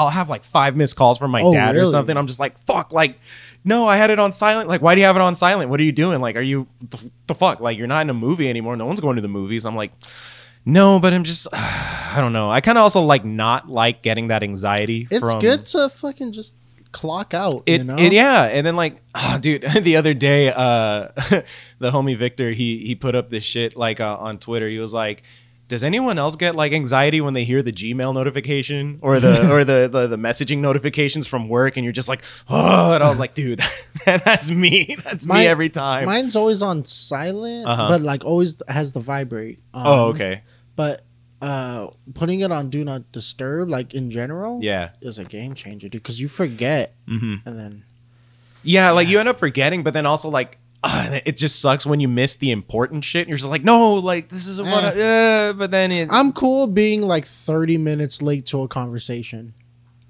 I'll have like five missed calls from my Oh, dad or something. I'm just like, fuck, like, no, I had it on silent. Like, why do you have it on silent? What are you doing? Like, are you the, the fuck? Like, you're not in a movie anymore. No one's going to the movies. I'm like, no, but I'm just, I don't know. I kind of also like not like getting that anxiety. It's from, good to fucking just clock out. It, you know? it yeah, and then like, oh, dude, the other day, uh, the homie Victor, he he put up this shit like uh, on Twitter. He was like, "Does anyone else get like anxiety when they hear the Gmail notification or the or the, the the messaging notifications from work?" And you're just like, "Oh," and I was like, "Dude, that's me. That's me every time." Mine's always on silent, Uh-huh. but like always has the vibrate. Um, oh, okay, But uh putting it on do not disturb, like in general, yeah, is a game changer, dude. Because you forget, hmm and then yeah. Like you end up forgetting, but then also like. Ah, it just sucks when you miss the important shit. You're just like, no, like this is what. I, uh, but then it. I'm cool being like 30 minutes late to a conversation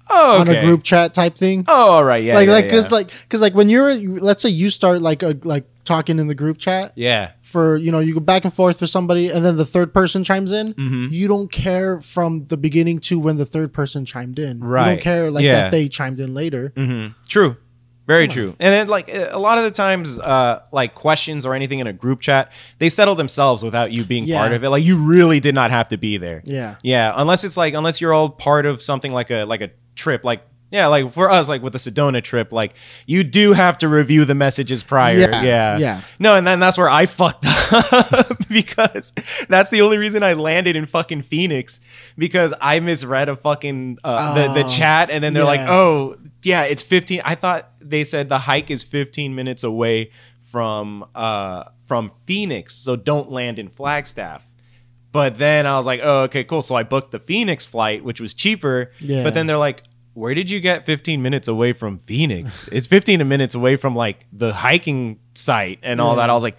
oh, on a group chat type thing. Oh, all right, yeah, like yeah, like yeah. cause like cause like when you're let's say you start like a like talking in the group chat yeah. for you know you go back and forth with somebody and then the third person chimes in Mhm. you don't care from the beginning to when the third person chimed in Right. you don't care like Yeah. that they chimed in later Mm-hmm. True. Very true. And then, like, a lot of the times, uh, like questions or anything in a group chat, they settle themselves without you being Yeah. part of it. Like, you really did not have to be there. yeah Yeah, unless it's like, unless you're all part of something like a like a trip, like. Yeah, like for us, like with the Sedona trip, like you do have to review the messages prior. Yeah, Yeah, yeah. No, and then that's where I fucked up because that's the only reason I landed in fucking Phoenix because I misread a fucking uh, the the Oh, chat, and then they're like, "Oh, yeah, it's 15." I thought they said the hike is 15 minutes away from uh from Phoenix, so don't land in Flagstaff. But then I was like, "Oh, okay, cool." So I booked the Phoenix flight, which was cheaper. Yeah. But then they're like, "Where did you get 15 minutes away from Phoenix? it's 15 minutes away from like the hiking site and all that." I was like,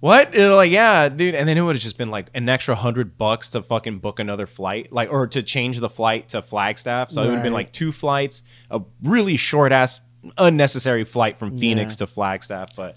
"What?" Like, "Yeah, dude." And then it would have just been like an extra hundred bucks to fucking book another flight, like or to change the flight to Flagstaff. So it would have been like two flights, a really short ass, unnecessary flight from Phoenix Yeah. to Flagstaff. But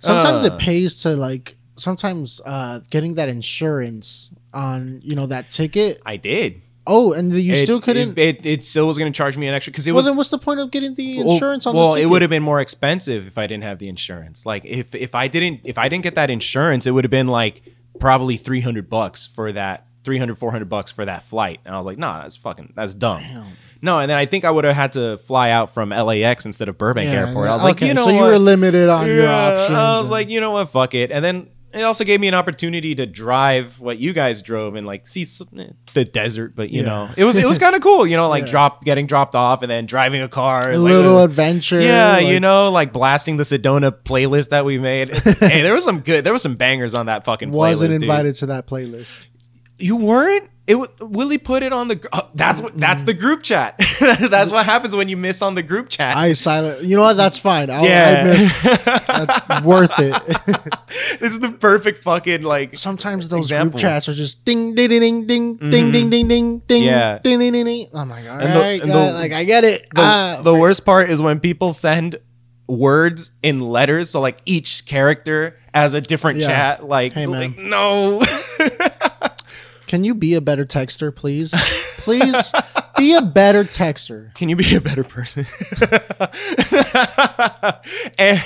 sometimes uh, it pays to like sometimes uh getting that insurance on you know that ticket I did. Oh and you It- still couldn't It, it, it still was going to charge me an extra because it well was then what's the point of getting the Well- insurance on well, the ticket it would have been more expensive if I didn't have the insurance. Like if if I didn't if I didn't get that insurance, it would have been like probably 300 bucks for that 300 400 bucks for that flight. And I was like, "Nah, that's fucking that's dumb." Damn. No, and then I think I would have had to fly out from LAX instead of Burbank Yeah, Airport. yeah. I was like, "You know so you were limited on your options I was and- like, "You know what? Fuck it." And then it also gave me an opportunity to drive what you guys drove and like see s- eh, the desert, but you Yeah. know, it was it was kind of cool, you know, like Yeah. drop getting dropped off and then driving a car, a like, little adventure yeah, you know, like blasting the Sedona playlist that we made. hey, there was some good, there was some bangers on that fucking. wasn't playlist, dude. invited to that playlist You weren't. It w- Willie put it on the. Oh, that's what. That's the group chat. that's what happens when you miss on the group chat. I silent. You know what? That's fine. I'll, yeah, I missed. that's worth it. this is the perfect fucking like. Sometimes those example. group chats are just ding ding ding ding mm-hmm. ding ding ding ding ding yeah. ding ding ding ding. I'm like, all and right, the, God, like I get it. The, ah, the worst part is when people send words in letters, so like each character as a different yeah. chat. Like, hey, like no. Can you be a better texter, please? Please be a better texter. Can you be a better person? and,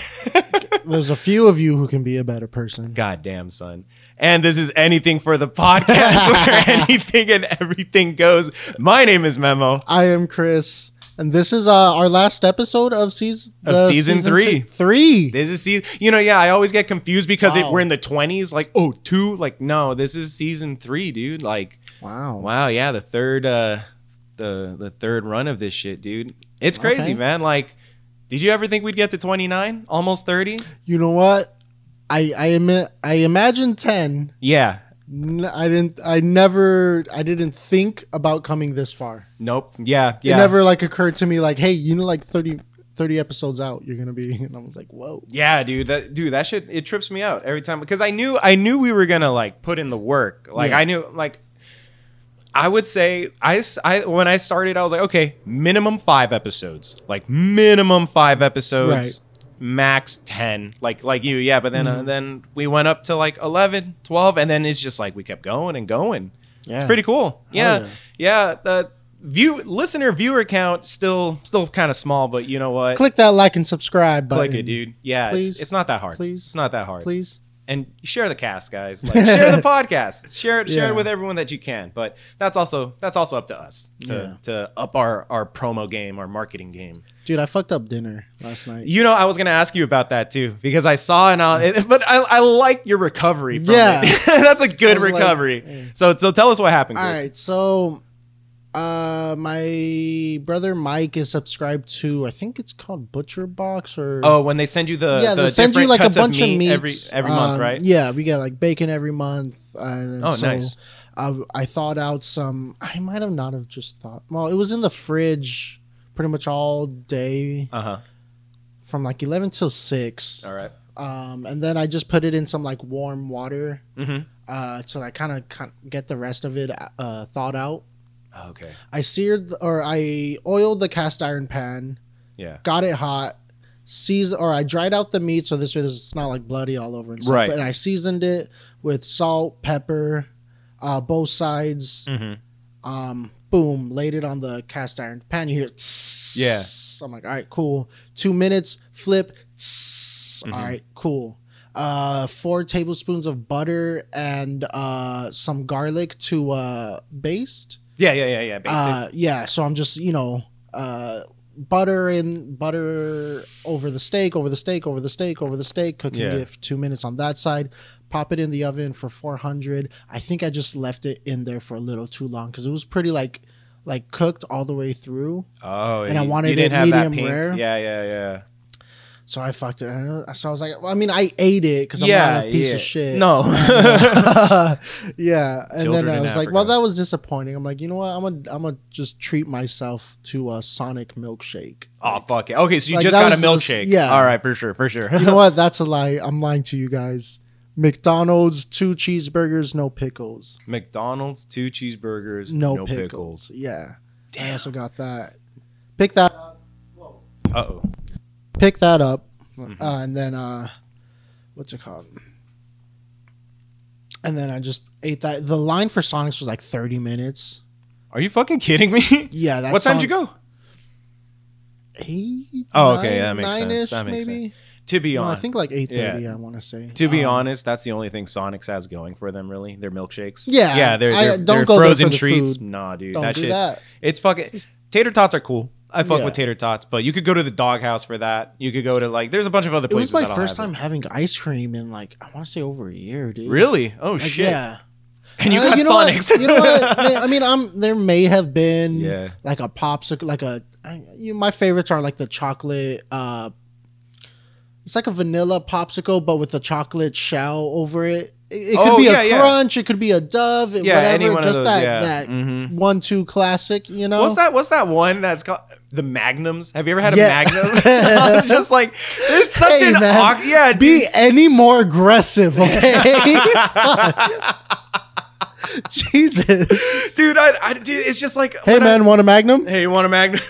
There's a few of you who can be a better person. goddamn son and this is anything for the podcast where anything and everything goes my name is memo I am Chris, and this is uh, our last episode of season Of season three. two- Three. this is season you know yeah i always get confused because it, we're in the 20s like oh two like no this is season three dude like Wow. wow yeah the third uh the the third run of this shit dude it's crazy Okay. man like did you ever think we'd get to 29 almost 30 You know what? I I ima- I imagine ten. yeah I didn't. I never. I didn't think about coming this far. nope yeah yeah It never like occurred to me like, hey, you know, like 30, 30 episodes out, you're gonna be. And I was like, whoa. Yeah, dude, that dude, that shit it trips me out every time because I knew I knew we were gonna like put in the work. Like Yeah. I knew like I would say I, I when I started I was like okay minimum five episodes like minimum five episodes Right. Max 10 like like you yeah but then uh, Mhm. then we went up to like 11 12 and then it's just like we kept going and going Yeah. it's pretty cool yeah yeah. yeah, the view listener viewer count still still kind of small, but you know what? Click that like and subscribe button. Click it, dude. Yeah, Please. it's, it's not that hard. Please. It's not that hard. Please. And share the cast, guys. Like, share the podcast. Share it. Share Yeah. it with everyone that you can. But that's also that's also up to us to, Yeah. to up our our promo game, our marketing game. Dude, I fucked up dinner last night. You know, I was gonna ask you about that too because I saw and I, it, but I, I like your recovery. From Yeah. it. that's a good was like, recovery. eh. So so tell us what happened. All Chris. right, so uh my brother Mike is subscribed to I think it's called Butcher Box or Oh, when they send you the yeah, the they send you like a bunch of, meat meats every every month, um, right? Yeah, we get like bacon every month. And Oh, so nice. I, I thought out some. I might have not have just thought. Well, it was in the fridge pretty much all day Uh huh. from like eleven till six. All right. Um, and then I just put it in some like warm water. Mm-hmm. Uh, so I kind of get the rest of it uh thawed out. Okay. I seared or I oiled the cast iron pan, Yeah. got it hot, seasoned or I dried out the meat so this way it's not like bloody all over and stuff. Right. And I seasoned it with salt, pepper, uh, both sides. Mm-hmm. Um, boom, laid it on the cast iron pan. You hear tss. Yeah. I'm like, all right, cool. Two minutes, flip. tss. Mhm. All right, cool. Uh, four tablespoons of butter and uh, some garlic to uh, baste. Yeah, yeah, yeah, yeah. Uh, yeah, so I'm just you know uh, butter and butter over the steak, over the steak, over the steak, over the steak. Cooking Yeah. it for two minutes on that side. Pop it in the oven for 400. I think I just left it in there for a little too long because it was pretty like like cooked all the way through. Oh, And I you- wanted you didn't it have medium rare. Yeah, yeah, yeah. So I fucked it. So I was like, well, I mean, I ate it because I'm yeah, not a piece yeah. of shit. No. yeah, and Children then I was like, well, that was disappointing. I'm like, you know what? I'm gonna I'm gonna just treat myself to a Sonic milkshake. oh fuck it. Okay, so you Like, just got a milkshake. yeah. All right, for sure, for sure. You know what? That's a lie. I'm lying to you guys. McDonald's two cheeseburgers, no pickles. McDonald's two cheeseburgers, No, no, pickles. pickles. Yeah, I Damn. also got that. Pick that. Whoa. Uh oh. Pick that up, Mhm. uh, and then uh, what's it called? And then I just ate that. The line for Sonics was like 30 minutes. Are you fucking kidding me? Yeah, that's what time did you go? Eight. Oh, okay, nine- that makes sense. That makes maybe. To be No, I think like eight thirty. I want to say. to be Um, honest, that's the only thing Sonics has going for them. Really, their milkshakes. Yeah, yeah. They're, they're, don't they're go frozen the treats. Nah, dude, don't that do shit. that. It's fucking tater tots are cool. I fuck Yeah. with tater tots, but you could go to the doghouse for that. You could go to like, there's a bunch of other It was places. my first have it. time having ice cream in like I want to say over a year, dude. Really? Oh Like, shit! Yeah. And you Uh, got know what? You know what? I mean, I'm there may have been yeah. like a popsicle, like a. I, you, my favorites are like the chocolate. uh It's like a vanilla popsicle, but with the chocolate shell over it. It, it could Oh, be yeah, a yeah. crunch. It could be a Dove. Yeah, whatever. any one of just those, that yeah. that Mhm. one two classic. You know. What's that? What's that one that's called the Magnums? Have you ever had a Yeah. Magnum? Just like, there's such Hey, an man. yeah. Be any more aggressive, okay? Jesus. dude, I, I, dude, it's just like, Hey when I- man, want a Magnum? hey, you want a Magnum?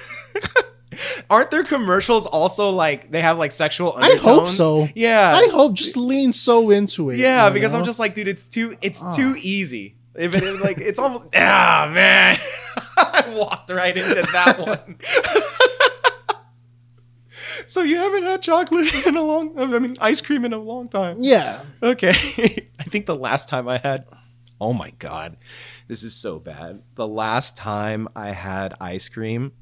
Aren't their commercials also like they have like sexual I hope so. Yeah, I hope just lean so into it. yeah, because I'm just like, dude, it's too, it's Ah. too easy. If it like, it's almost, ah, man, I walked right into that one. so you haven't had chocolate in a long, I mean, ice cream in a long time. Yeah. Okay. I think the last time I had Oh my god. This is so bad. The last time I had ice cream,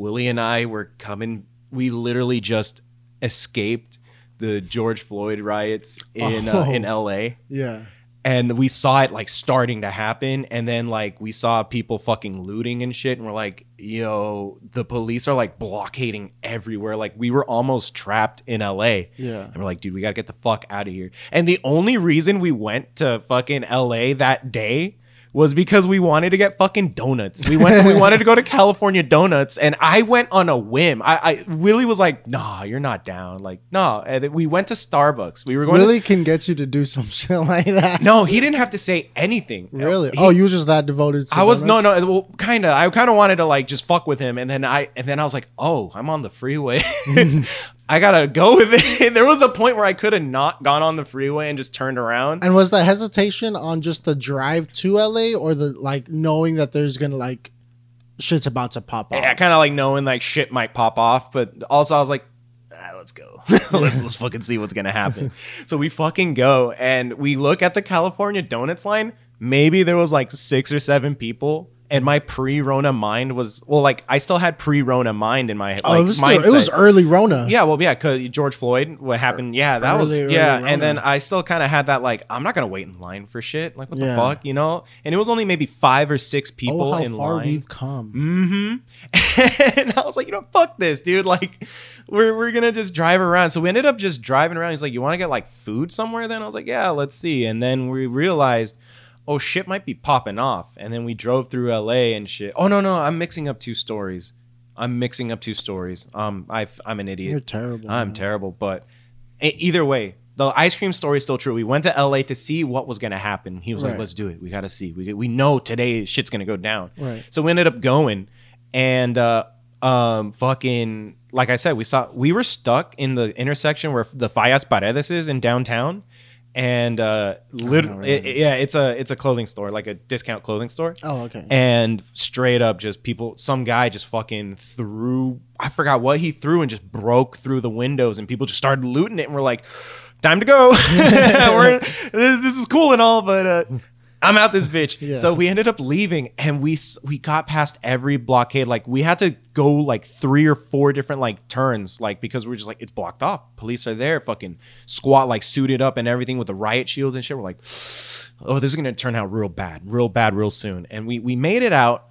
Willie and I were coming we literally just escaped the George Floyd riots in uh, Oh. in LA Yeah. and we saw it like starting to happen and then like we saw people fucking looting and shit and we're like yo the police are like blockading everywhere like we were almost trapped in LA Yeah. and we're like, dude, we gotta get the fuck out of here. And the only reason we went to fucking LA that day was because we wanted to get fucking donuts. We went we wanted to go to California Donuts and I went on a whim. I, I Willie was like, nah, you're not down. Like, no. And we went to Starbucks. We were going Willie can get you to do some shit like that. No, he didn't have to say anything. Really? He- oh, you was just that devoted to I was no donuts? no well kind of I kind of wanted to like just fuck with him and then I and then I was like oh I'm on the freeway I gotta go with it there was a point where I could have not gone on the freeway and just turned around And was the hesitation on just the drive to LA or the like knowing that there's gonna like shit's about to pop off. Yeah, kind of like knowing like shit might pop off, but also I was like, ah, let's go. let's let's fucking see what's gonna happen. so we fucking go and we look at the California Donuts line. Maybe there was like six or seven people. And my pre-Rona mind was well, like I still had pre-Rona mind in my head. oh, it was still, it was early Rona. Yeah, well, yeah, cause George Floyd, what happened? Yeah, that was Early, early yeah, Rona. and then I still kind of had that like I'm not gonna wait in line for shit. Like what Yeah. the fuck, you know? And it was only maybe five or six people oh, how in far line. we've come. Mm-hmm. and I was like, you know, fuck this, dude. Like, we're we're gonna just drive around. So we ended up just driving around. He's like, you want to get like food somewhere? Then I was like, yeah, let's see. And then we realized, oh shit, might be popping off. And then we drove through L.A. and shit. Oh no, no, I'm mixing up two stories. I'm mixing up two stories. Um, I I'm an idiot. You're terrible. I'm man. terrible, but either way, the ice cream story is still true. We went to LA to see what was gonna happen. He was like, "Let's do it. We gotta see. We we know today shit's gonna go down." Right. So we ended up going, and uh, um, fucking like I said, we saw we were stuck in the intersection where the Fallas Paredes is in downtown, and uh, lit- know it- yeah, it's a it's a clothing store, like a discount clothing store. Oh, okay. and straight up just people some guy just fucking threw i forgot what he threw and just broke through the windows and people just started looting it and we're like time to go. We're, this, this is cool and all but uh i'm out this bitch Yeah. so we ended up leaving and we we got past every blockade like we had to go like three or four different like turns like because we are just like it's blocked off police are there fucking squat like suited up and everything with the riot shields and shit we're like oh, this is gonna turn out real bad, real bad, real soon. And we we made it out,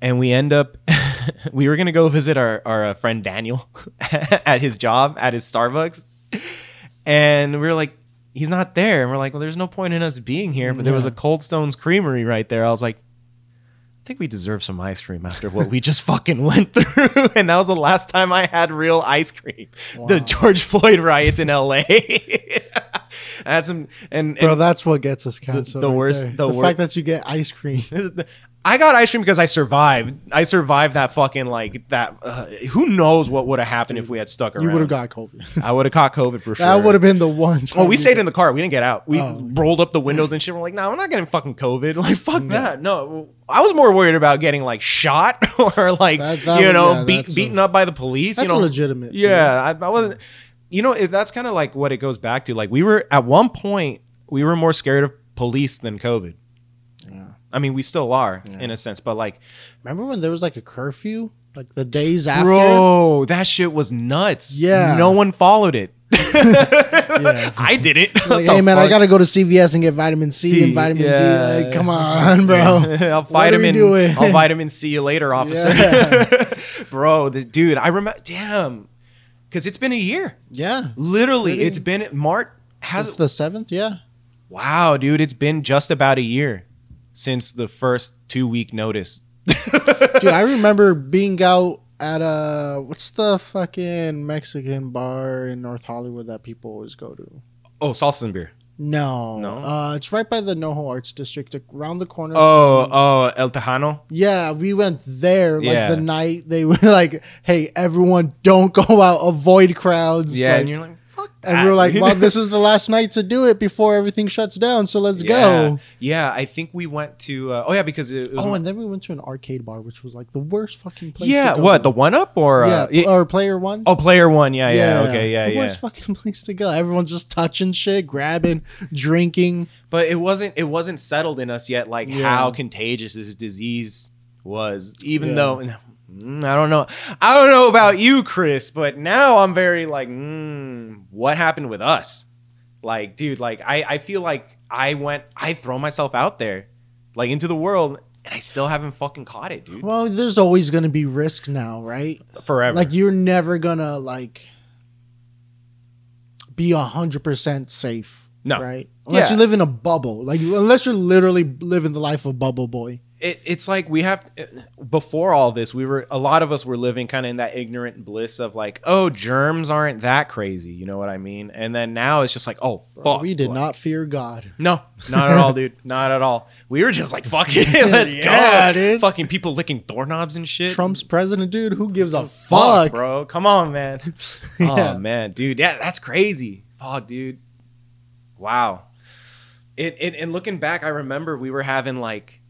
and we end up. we were gonna go visit our our uh, friend Daniel at his job at his Starbucks, and we were like, he's not there, and we're like, well, there's no point in us being here. But there was a Cold Stones Creamery right there. I was like. I think we deserve some ice cream after what we just fucking went through. And that was the last time I had real ice cream. The George Floyd riots in LA. I had some and, and Bro, that's what gets us canceled. the right worst- the the wor- fact that you get ice cream. I got ice cream because I survived. I survived that fucking like that. Uh, who knows what would have happened if we had stuck around? You would have got COVID. I would have caught COVID for sure. That would have been the one. Well, we stayed in the car. We didn't get out. We Oh. rolled up the windows and shit. We're like, nah, we're not getting fucking COVID. Like, fuck that. No, I was more worried about getting like shot or like That- that you know yeah, beat, that's a- beaten up by the police. That's you know, legitimate. fear. yeah, I, I wasn't. You know, if that's kind of like what it goes back to. Like, we were at one point, we were more scared of police than COVID. I mean, we still are Yeah. in a sense, but like, Remember when there was like a curfew, like the days after? bro, that shit was nuts. Yeah. no one followed it. Yeah. I did it. Like, hey man, I gotta go to CVS and get vitamin C, See, and vitamin yeah. D. Like, come on, bro. I'll What are we vitamin. I'll vitamin see you later, officer. Yeah. Bro, the dude, I remember. Damn, because it's been a year. Yeah. Literally, it's been March. Has It's the seventh. Yeah. wow, dude, it's been just about a year since the first two week notice. Dude, I remember being out at a what's the fucking Mexican bar in North Hollywood that people always go to? Oh, salsa and beer. No. No? Uh it's right by the NoHo Arts District, around the corner. Oh, oh, El Tejano. Yeah, we went there like Yeah. the night they were like, "Hey, everyone, don't go out, avoid crowds." Yeah, like- and you're like, fuck. and we're like, "Well, this is the last night to do it before everything shuts down, so let's yeah. go." Yeah, I think we went to. Uh, oh yeah, because it, it was. Oh, and then we went to an arcade bar, which was like the worst fucking place. yeah, to go what the one up or yeah, uh, yeah, or player one. oh player one? Yeah, yeah, okay, yeah, the yeah. worst fucking place to go. Everyone's just touching shit, grabbing, drinking. but it wasn't it wasn't settled in us yet like Yeah. how contagious this disease was even Yeah. though mm, i don't know i don't know about you chris but now i'm very like mm, what happened with us like dude like i i feel like i went i throw myself out there like into the world and i still haven't fucking caught it dude Well, there's always gonna be risk now, right? forever Like you're never gonna like be a hundred percent safe. No. right? Unless Yeah. you live in a bubble, like unless you're literally living the life of Bubble Boy. It, it's like we have before all this we were a lot of us were living kind of in that ignorant bliss of like oh germs aren't that crazy you know what i mean and then now it's just like oh fuck we did like- not fear God. no not at all dude not at all we were just like fuck it let's Yeah, go dude. fucking people licking doorknobs and shit Trump's president, dude. Who gives a fuck, fuck? bro come on man oh, Yeah. oh man dude yeah that's crazy fuck dude wow it, it and looking back i remember we were having like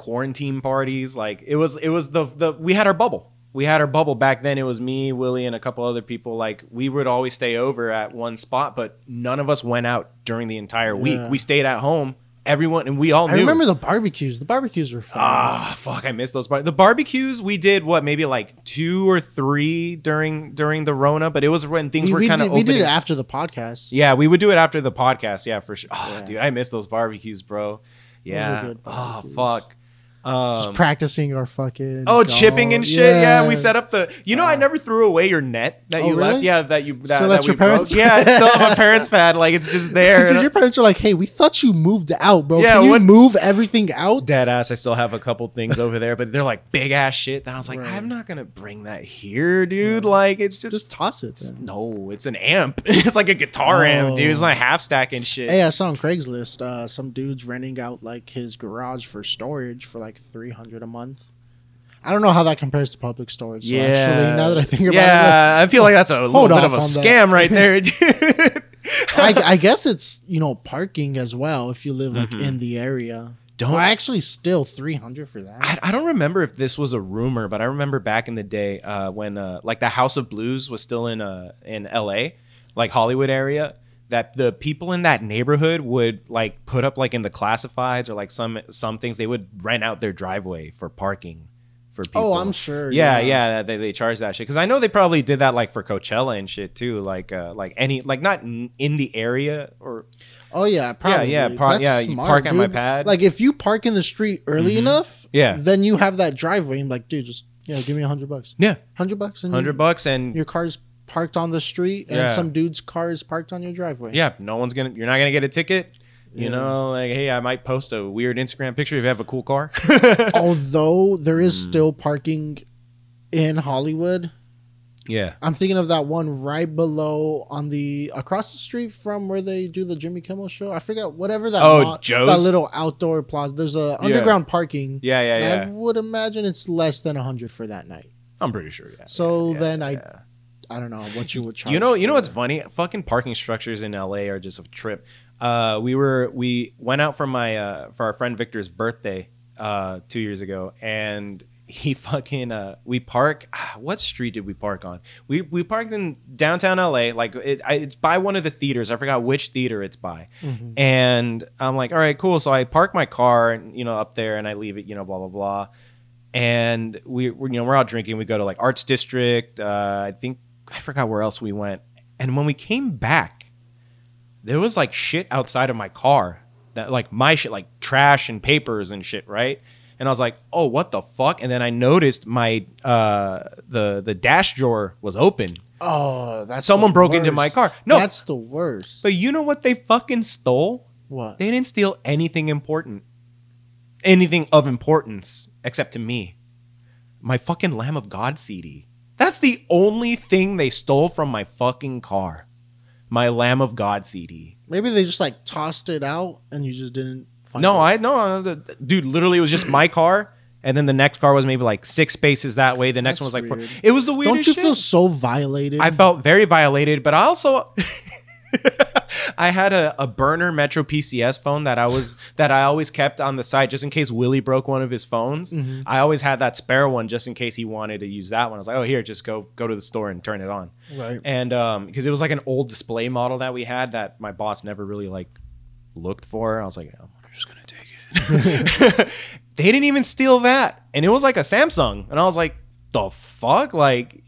quarantine parties. Like it was it was the the we had our bubble. We had our bubble back then. It was me, Willie, and a couple other people. Like we would always stay over at one spot, but none of us went out during the entire week. Yeah. We stayed at home. Everyone and we all knew. I remember the barbecues. The barbecues were fun. Ah, fuck! I missed those. Bar- the barbecues we did what maybe like two or three during during the Rona, but it was when things we, were we kind of we did it after the podcast. Yeah, we would do it after the podcast. Yeah, for sure. Oh, Yeah. dude, I miss those barbecues, bro. Yeah. oh fuck. Um, Just practicing our fucking. oh, chipping and shit. Yeah. we set up the. You know, I Uh, never threw away your net that Oh, you left. Yeah, that you that, Still that your parents' broke. Yeah, it's still my parents' pad. Like it's just there. Dude, your parents are like, "Hey, we thought you moved out, bro. Yeah, Can you what- move everything out?" Dead ass. I still have a couple things over there, but they're like big ass shit. That I was like, Right. I'm not gonna bring that here, dude. Yeah. Like it's just. Just toss it. then. no, it's an amp. it's like a guitar amp, dude. It's Oh. like half stack and shit. Hey, I saw on Craigslist uh, some dudes renting out like his garage for storage for like three hundred a month. I don't know how that compares to public storage. So actually, now that I think about yeah, I feel like that's a little bit of a on that. scam right there, dude. I, I guess it's you know parking as well if you live like Mhm. in the area. Don't Well, actually, still three hundred for that. I, I don't remember if this was a rumor, but I remember back in the day uh, when uh, like the House of Blues was still in uh, in L.A., like Hollywood area, that the people in that neighborhood would like put up like in the classifieds or like some some things they would rent out their driveway for parking for people. oh, I'm sure. Yeah, yeah, yeah they, they charge that shit because I know they probably did that like for Coachella and shit too, like uh, like any like not in, in the area or Oh yeah, probably. yeah, par- That's yeah, smart, park at my pad. Like if you park in the street early Mhm. enough, Yeah. then you have that driveway. I'm like, dude, just yeah, give me a hundred bucks. Yeah. hundred bucks, and hundred bucks and your car's parked on the street, and Yeah. some dude's car is parked on your driveway. yeah, no one's gonna. You're not gonna get a ticket. You Yeah. know, like hey, I might post a weird Instagram picture if you have a cool car. Although there is Mm. still parking in Hollywood, yeah. I'm thinking of that one right below on the across the street from where they do the Jimmy Kimmel show. I forget whatever that Oh, Joe's? that little outdoor plaza. There's a underground parking. Yeah, yeah, and I would imagine it's less than a hundred for that night. I'm pretty sure. Yeah. So yeah, then I- yeah. I don't know what you would charge. You know, you know what's funny? Fucking parking structures in LA are just a trip. Uh, we were we went out for my uh, for our friend Victor's birthday uh, two years ago, and he fucking uh, we park. ah, What street did we park on? We we parked in downtown LA. Like it, I, it's by one of the theaters. I forgot which theater it's by. Mhm. And I'm like, all right, cool. So I park my car, you know, up there, and I leave it, you know, blah blah blah. And we, we're, you know, we're out drinking. We go to like Arts District. Uh, I think I forgot where else we went. And when we came back, there was like shit outside of my car that like my shit, like trash and papers and shit, right? And I was like, oh, what the fuck? And then I noticed my uh the the dash drawer was open. Oh, that's Someone broke into my car. No, that's the worst. but you know what they fucking stole? what? They didn't steal anything important. Anything of importance except to me. My fucking Lamb of God CD. That's the only thing they stole from my fucking car. My Lamb of God CD. Maybe they just like tossed it out and you just didn't. find No, it. I no, dude. Literally, it was just my car, and then the next car was maybe like six spaces that way. The next That's one was like, four. it was the weirdest. Don't you shit. feel so violated? I felt very violated, but I also I had a, a burner Metro PCS phone that I was that I always kept on the side just in case Willie broke one of his phones. Mhm. I always had that spare one just in case he wanted to use that one. I was like, oh here, just go go to the store and turn it on. right. And um because it was like an old display model that we had that my boss never really like looked for. I was like, oh, I'm just gonna take it. they didn't even steal that. And it was like a Samsung. And I was like, the fuck? Like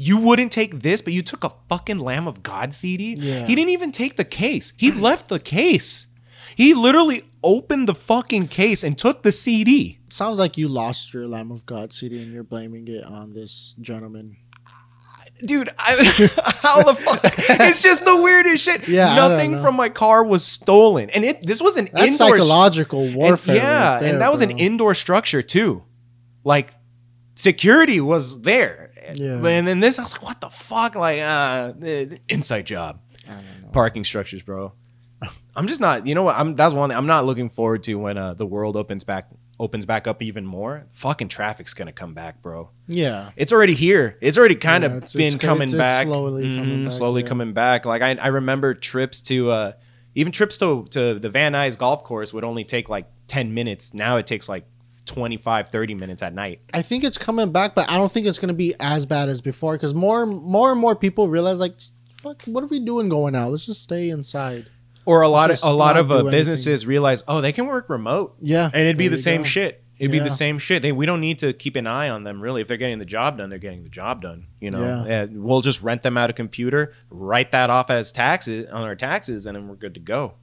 you wouldn't take this, but you took a fucking Lamb of God CD. Yeah. He didn't even take the case. He left the case. He literally opened the fucking case and took the CD. Sounds like you lost your Lamb of God CD and you're blaming it on this gentleman. Dude, I, how the fuck? It's just the weirdest shit. Yeah, Nothing from my car was stolen, and it. This was an That's indoor. psychological and- warfare. yeah, right there, and that was an indoor structure too. Like security was there. Yeah. And then this, I was like, what the fuck? Like, uh, inside job. I don't know. Parking structures, bro. I'm just not. You know what? I'm. That's one. thing I'm not looking forward to when uh, the world opens back opens back up even more. Fucking traffic's gonna come back, bro. Yeah. It's already here. It's already kind Yeah, of it's- been it's- coming it's- it's back. slowly coming Mhm, back, slowly yeah. coming back. Like I, I remember trips to uh, even trips to to the Van Nuys golf course would only take like ten minutes. Now it takes like 25 30 minutes at night I think it's coming back, but I don't think it's gonna be as bad as before because more, more and more people realize like, fuck, what are we doing going out? Let's just stay inside. or a lot of a lot of uh, do anything. businesses realize oh they can work remote Yeah, and it'd be the same go. shit it'd be the same shit they, we don't need to keep an eye on them really if they're getting the job done they're getting the job done you know Yeah. And we'll just rent them out a computer write that off as taxes on our taxes and then we're good to go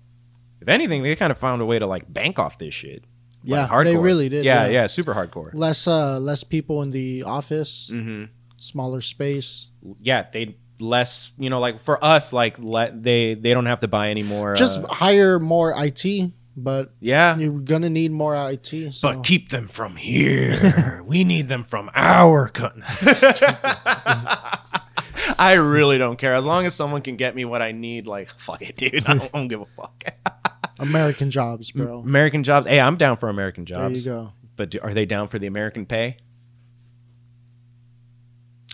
if anything they kind of found a way to like bank off this shit Yeah, like, they really did. yeah yeah, super hardcore Less, uh, less people in the office, mm-hmm. smaller space. yeah they less you know like for us like let they they don't have to buy any more Just uh, hire more IT, but yeah you're gonna need more IT. So. but keep them from here we need them from our country i really don't care as long as someone can get me what i need like fuck it dude i don't, I don't give a fuck American jobs, bro. american jobs hey i'm down for american jobs. There you go. but do, are they down for the american pay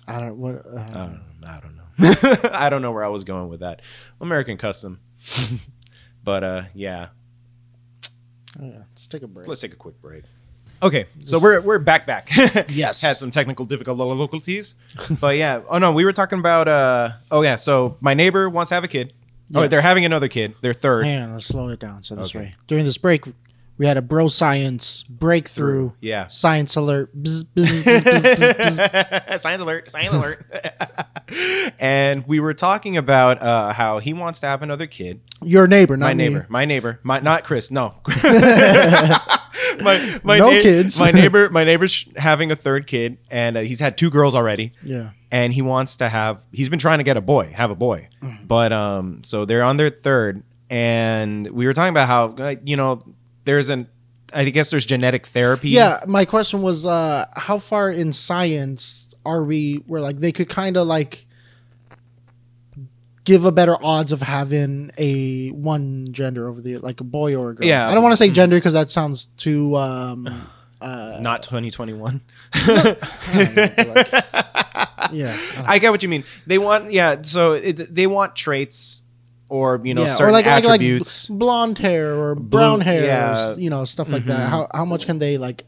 I don't what. Uh, I don't, I don't know. I don't know where I was going with that. American custom. but uh yeah, oh, yeah, let's take a break. let's take a quick break. Okay, so we're we're back back. Yes. Had some technical difficulties. but yeah. Oh no, we were talking about uh oh yeah, so my neighbor wants to have a kid. Oh, they're having another kid. They're third. Hang on, let's slow it down. So this Okay. way, during this break, we had a bro science breakthrough. Yeah. Science alert. Bzz, bzz, bzz, bzz, bzz, bzz. science alert, science alert. and we were talking about uh, how he wants to have another kid. Your neighbor, not my me. neighbor, my neighbor, my not Chris. No, my my No kids. my neighbor, my neighbor's having a third kid, and uh, he's had two girls already, Yeah. And he wants to have. He's been trying to get a boy, have a boy, Mm. but um, so they're on their third, and we were talking about how you know there's an. I guess there's genetic therapy. Yeah. My question was, uh, how far in science are we? Where like they could kind of like give a better odds of having a one gender over the like a boy or a girl. Yeah. I don't want to say gender because that sounds too. um uh, not 2021. yeah. I get what you mean. They want, yeah. So it, they want traits, or you know, yeah, certain or like, like like attributes. blonde hair or brown Blue- hair, or yeah. s- you know, stuff like Mhm. that. How how much can they like,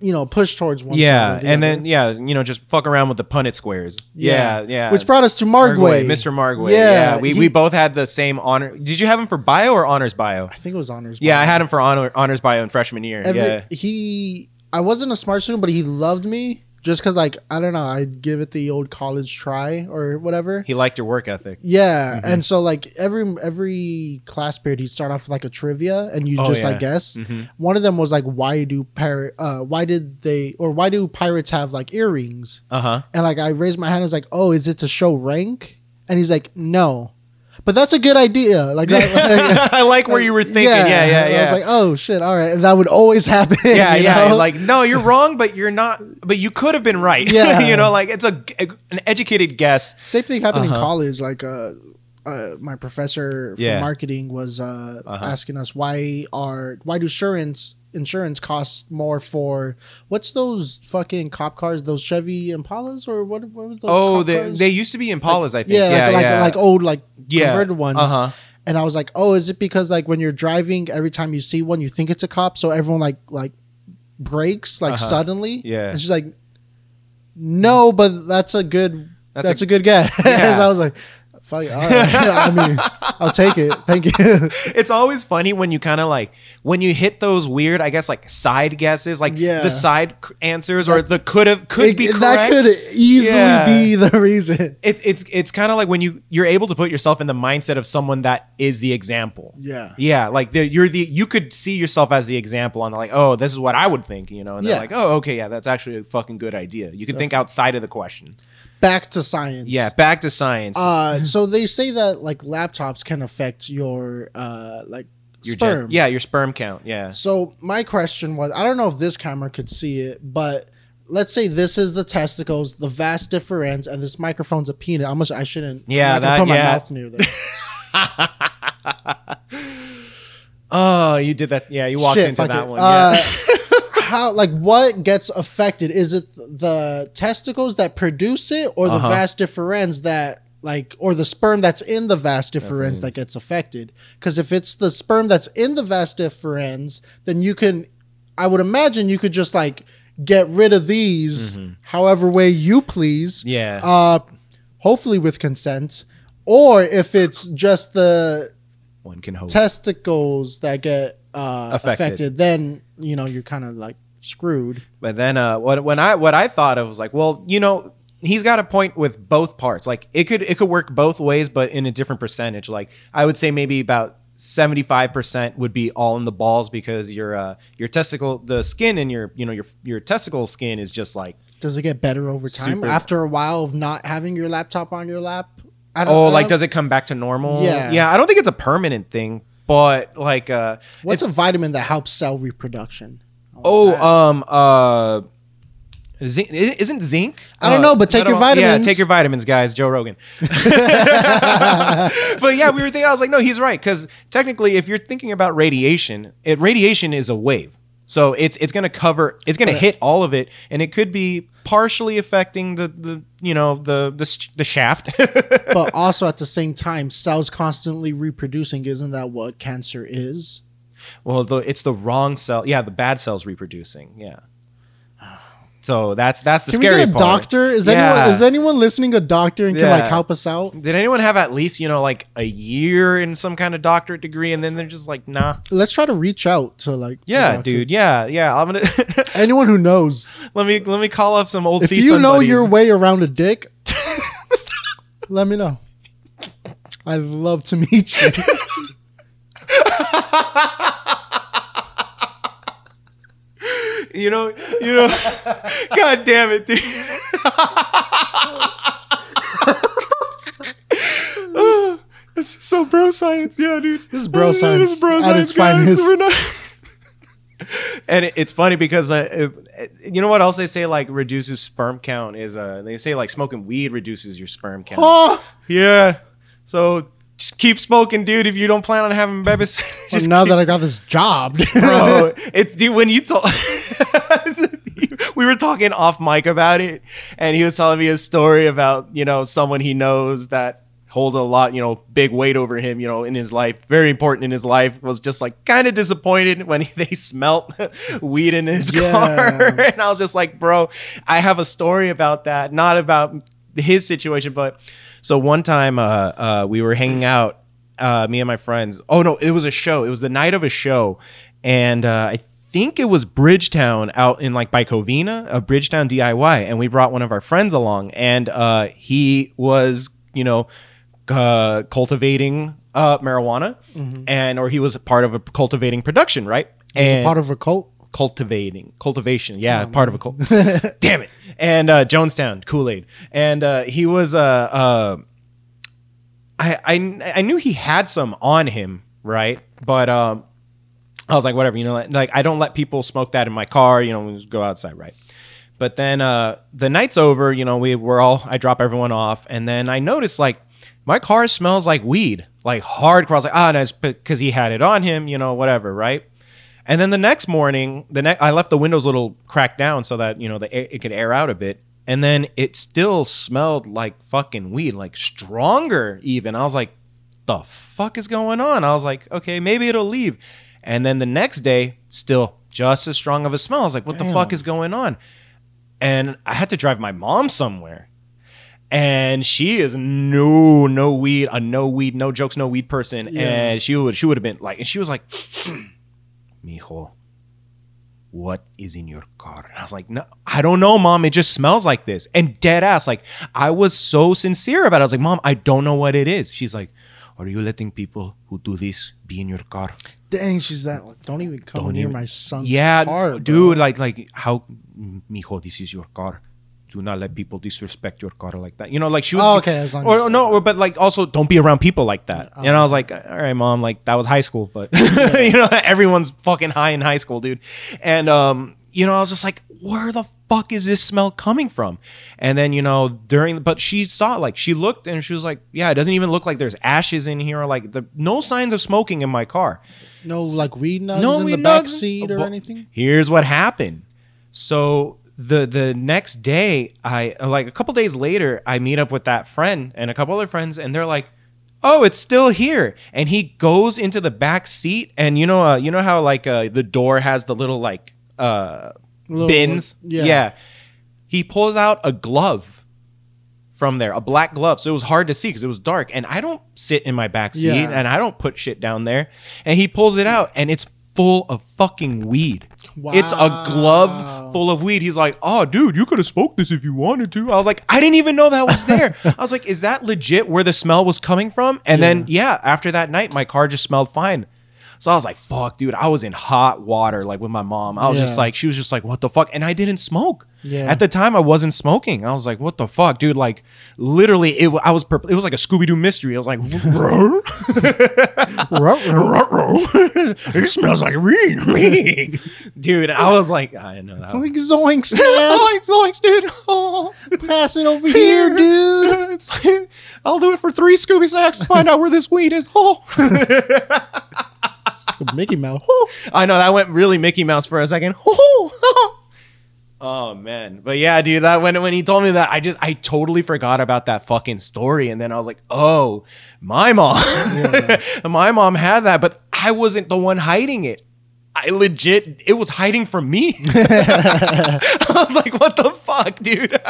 you know, push towards one? yeah, and then yeah, you know, just fuck around with the Punnett squares. Yeah, yeah. Which brought us to Margway, Mr. Margway. Yeah, Yeah, we, he- we both had the same honor. Did you have him for bio or honors bio? I think it was honors. Yeah, I had him for honor, honors bio in freshman year. Every, yeah, He, I wasn't a smart student, but he loved me just because, like, I don't know, I'd give it the old college try or whatever. he liked your work ethic. Yeah, Mhm. and so like every every class period, he'd start off with, like a trivia, and you Oh, just yeah. like guess. Mhm. One of them was like, why do pirate? Uh, why did they or why do pirates have like earrings? Uh huh. And like I raised my hand, I was like, oh, is it to show rank? And he's like, no, but that's a good idea. Like, that, I like where you were thinking. Yeah, yeah, And yeah. I was like, oh shit, all right, and that would always happen. yeah, yeah. know? Like, no, you're wrong, but you're not. But you could have been right. Yeah. you know, like it's a an educated guess. Same thing happened in Uh-huh. college. Like, uh, uh, my professor for Yeah. marketing was uh, Uh-huh. asking us why are why do insurance insurance costs more for what's those fucking cop cars? Those Chevy Impalas or what? what were those Oh, they, cars? they used to be Impalas, I think. yeah, Yeah, like, like yeah. like old like yeah. converted ones. Uh huh. And I was like, oh, is it because like when you're driving, every time you see one, you think it's a cop, so everyone like like brakes like Uh-huh. suddenly. Yeah. and she's like, no, but that's a good That's that's, a- a, good guess. Yeah. I was like, fuck, it, right. I mean, I'll take it. Thank you. It's always funny when you kind of like when you hit those weird, I guess, like side guesses, like Yeah. the side answers or the could have could It- be correct. that could easily Yeah. be the reason. It, it's it's kind of like when you you're able to put yourself in the mindset of someone that is the example. Yeah. Yeah, like the, you're the you could see yourself as the example on like, oh, this is what I would think, you know, and they're like, oh, okay, yeah, that's actually a fucking good idea. You can think outside of the question. Back to science. Yeah, back to science. Uh, so they say that like laptops can affect your uh like Your gen- sperm. yeah, your sperm count. Yeah. So my question was, I don't know if this camera could see it, but let's say this is the testicles, the vas deferens, and this microphone's a peanut. I must, I shouldn't. Yeah, I'm not that- put yeah. my mouth near there. Oh, you did that. Yeah, you walked Shit, into that it. one. Uh, yeah. how like what gets affected? Is it the testicles that produce it, or the Uh-huh. vas deferens that like, or the sperm that's in the vas deferens Deferens. that gets affected? Because if it's the sperm that's in the vas deferens, then you can I would imagine you could just like get rid of these however way you please. Mm-hmm. Yeah. Uh, hopefully with consent, or if it's just the One can hope. testicles that get uh, Affected. affected. then you know you're kind of like screwed. But then uh what when I what I thought of was like, well, you know, he's got a point with both parts. Like it could it could work both ways, but in a different percentage. Like I would say maybe about 75% would be all in the balls because your uh your testicle the skin in your you know your your testicle skin is just like Does it get better over time Super. after a while of not having your laptop on your lap? I oh like does it come back to normal? Yeah. Yeah, I don't think it's a permanent thing, but like uh What's a vitamin that helps cell reproduction? Oh, um, uh, zinc, isn't zinc? I don't Uh, know, but take your don't- Yeah, vitamins. take your vitamins, guys. Joe Rogan. but yeah, we were thinking. I was like, no, he's right because technically, if you're thinking about radiation, it radiation is a wave. So it's it's gonna cover, it's gonna hit all of it, and it could be partially affecting the the you know the the the shaft. but also at the same time, cells constantly reproducing. Isn't that what cancer is? Well, the, it's the wrong cell. Yeah, the bad cells reproducing. Yeah. So that's that's the Can we get a part. doctor? Is Yeah. anyone is anyone listening a doctor and can Yeah. like help us out? Did anyone have at least you know like a year in some kind of doctorate degree, and then they're just like, nah. Let's try to reach out to like Yeah, dude. Yeah, yeah. I'm gonna Anyone who knows, let me let me call up some old. if you know buddies. your way around a dick, let me know. I'd love to meet you. you know, you know. God damn it, dude. Oh, It's so bro science, yeah, dude. This is bro science This is bro science, guys. We're not- and it, it's funny because uh, it- you know what else they say like reduces sperm count is uh they say like smoking weed reduces your sperm count. oh, Yeah. So just keep smoking, dude. If you don't plan on having babies, just just now keep- that I got this job, bro. It's dude when you told we were talking off mic about it, and he was telling me a story about you know someone he knows that holds a lot you know big weight over him you know in his life very important in his life was just like kind of disappointed when they smelt weed in his Yeah. car and i was just like bro i have a story about that not about his situation but so one time uh uh we were hanging out uh, me and my friends. Oh no, it was a show. It was the night of a show, and uh, I think it was Bridgetown out in like by Covina, a Bridgetown DIY, and we brought one of our friends along, and uh, he was, you know, uh, cultivating uh, marijuana, and or he was a part of a cultivating production, right? And part of a cult. Cultivating cultivation. Yeah part of a cult damn it. And uh jonestown kool-aid. And uh he was uh uh I, I i knew he had some on him right? But um i was like whatever you know like, like i don't let people smoke that in my car you know we go outside right? But then uh the night's over you know we were all i drop everyone off. And then i noticed like my car smells like weed like hardcore. I was like ah that's because he had it on him you know whatever right and then the next morning, the ne- I left the windows a little cracked down so that you know the air, it could air out a bit. And then it still smelled like fucking weed, like stronger even. I was like, the fuck is going on? I was like, okay, maybe it'll leave. And then the next day, still just as strong of a smell. I was like, what the fuck is going on? And I had to drive my mom somewhere. And she is no no weed, a no weed, no jokes, no weed person. Yeah. And she would she would have been like, and she was like, mijo, what is in your car? And I was like, no, I don't know, mom. It just smells like this. And dead ass, like I was so sincere about it. I was like, mom, I don't know what it is. She's like, are you letting people who do this be in your car? Dang, she's that. Don't even come Don't near even- my son's yeah, car, dude. Like, like how, mijo, this is your car. Do not let people disrespect your car like that. You know, like she was. Oh, okay, as long or as- no, or, but like also don't be around people like that. Oh, and I was like, all right, mom, like that was high school, but you know, everyone's fucking high in high school, dude. And um, you know, I was just like, where the fuck is this smell coming from? And then you know, during, but she saw like she looked and she was like, yeah, it doesn't even look like there's ashes in here, or like the no signs of smoking in my car. No, like weed nugs No in weed the back nugs? seat or But- anything. Here's what happened. So the the next day, I like a couple days later, I meet up with that friend and a couple other friends, and they're like, "Oh, it's still here." And he goes into the back seat, and you know, uh, you know how like uh, the door has the little like uh Little- bins. yeah. Yeah. He pulls out a glove from there, a black glove. So it was hard to see because it was dark. And I don't sit in my back seat Yeah. and I don't put shit down there. And he pulls it out and it's full of fucking weed. It's a glove full of weed. He's like, "Oh, dude, you could have smoked this if you wanted to." I was like, "I didn't even know that was there." I was like, "Is that legit where the smell was coming from?" And then yeah, after that night, my car just smelled fine. So I was like, "Fuck, dude!" I was in hot water, like with my mom. I was just like, she was just like, "What the fuck?" And I didn't smoke. Yeah. At the time, I wasn't smoking. I was like, "What the fuck, dude?" Like, literally, it. I was. perp- It was like a Scooby Doo mystery. I was like, "It smells like weed, dude." I was like, I know that. Like zoinks, man. like zoinks, dude. Oh. Pass it over here, dude. Like, I'll do it for three Scooby snacks to find out where this weed is. Oh. It's like a Mickey Mouse. I know that went really Mickey Mouse for a second. oh man, but yeah, dude. That when when he told me that, I just I totally forgot about that fucking story, and then I was like, oh, my mom, my mom had that, but I wasn't the one hiding it. I legit, it was hiding from me. I was like, what the fuck, dude?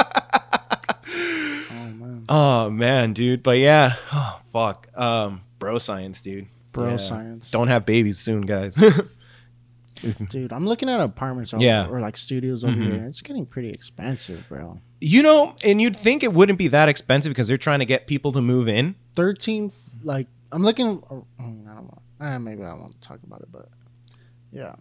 Oh man, Oh man, dude. But yeah, oh fuck. Um, bro science, dude. Bro, Yeah. science. Don't have babies soon, guys. Dude, I'm looking at apartments over, Yeah. or like studios over Mhm. here. It's getting pretty expensive, bro. you know, and you'd think it wouldn't be that expensive because they're trying to get people to move in. 13, like, I'm looking, oh, I don't know. Eh, maybe I won't talk about it, but yeah.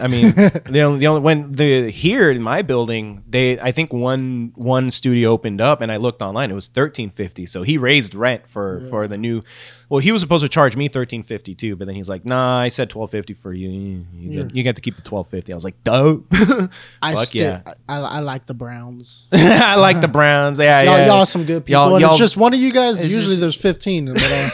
I mean, the only, the only when the here in my building, they I think one one studio opened up, and I looked online, it was thirteen fifty. So he raised rent for for the new. Well, he was supposed to charge me thirteen fifty too, but then he's like, "Nah, I said twelve fifty for you. You, Yeah. get, you get to keep the twelve fifty. I was like, "Dope." I Fuck still, yeah. I, I, like the Browns. I like the Browns. Yeah, y'all, yeah. y'all some good people. Y'all- and y'all- it's just one of you guys. Usually just- there's 15. But, uh,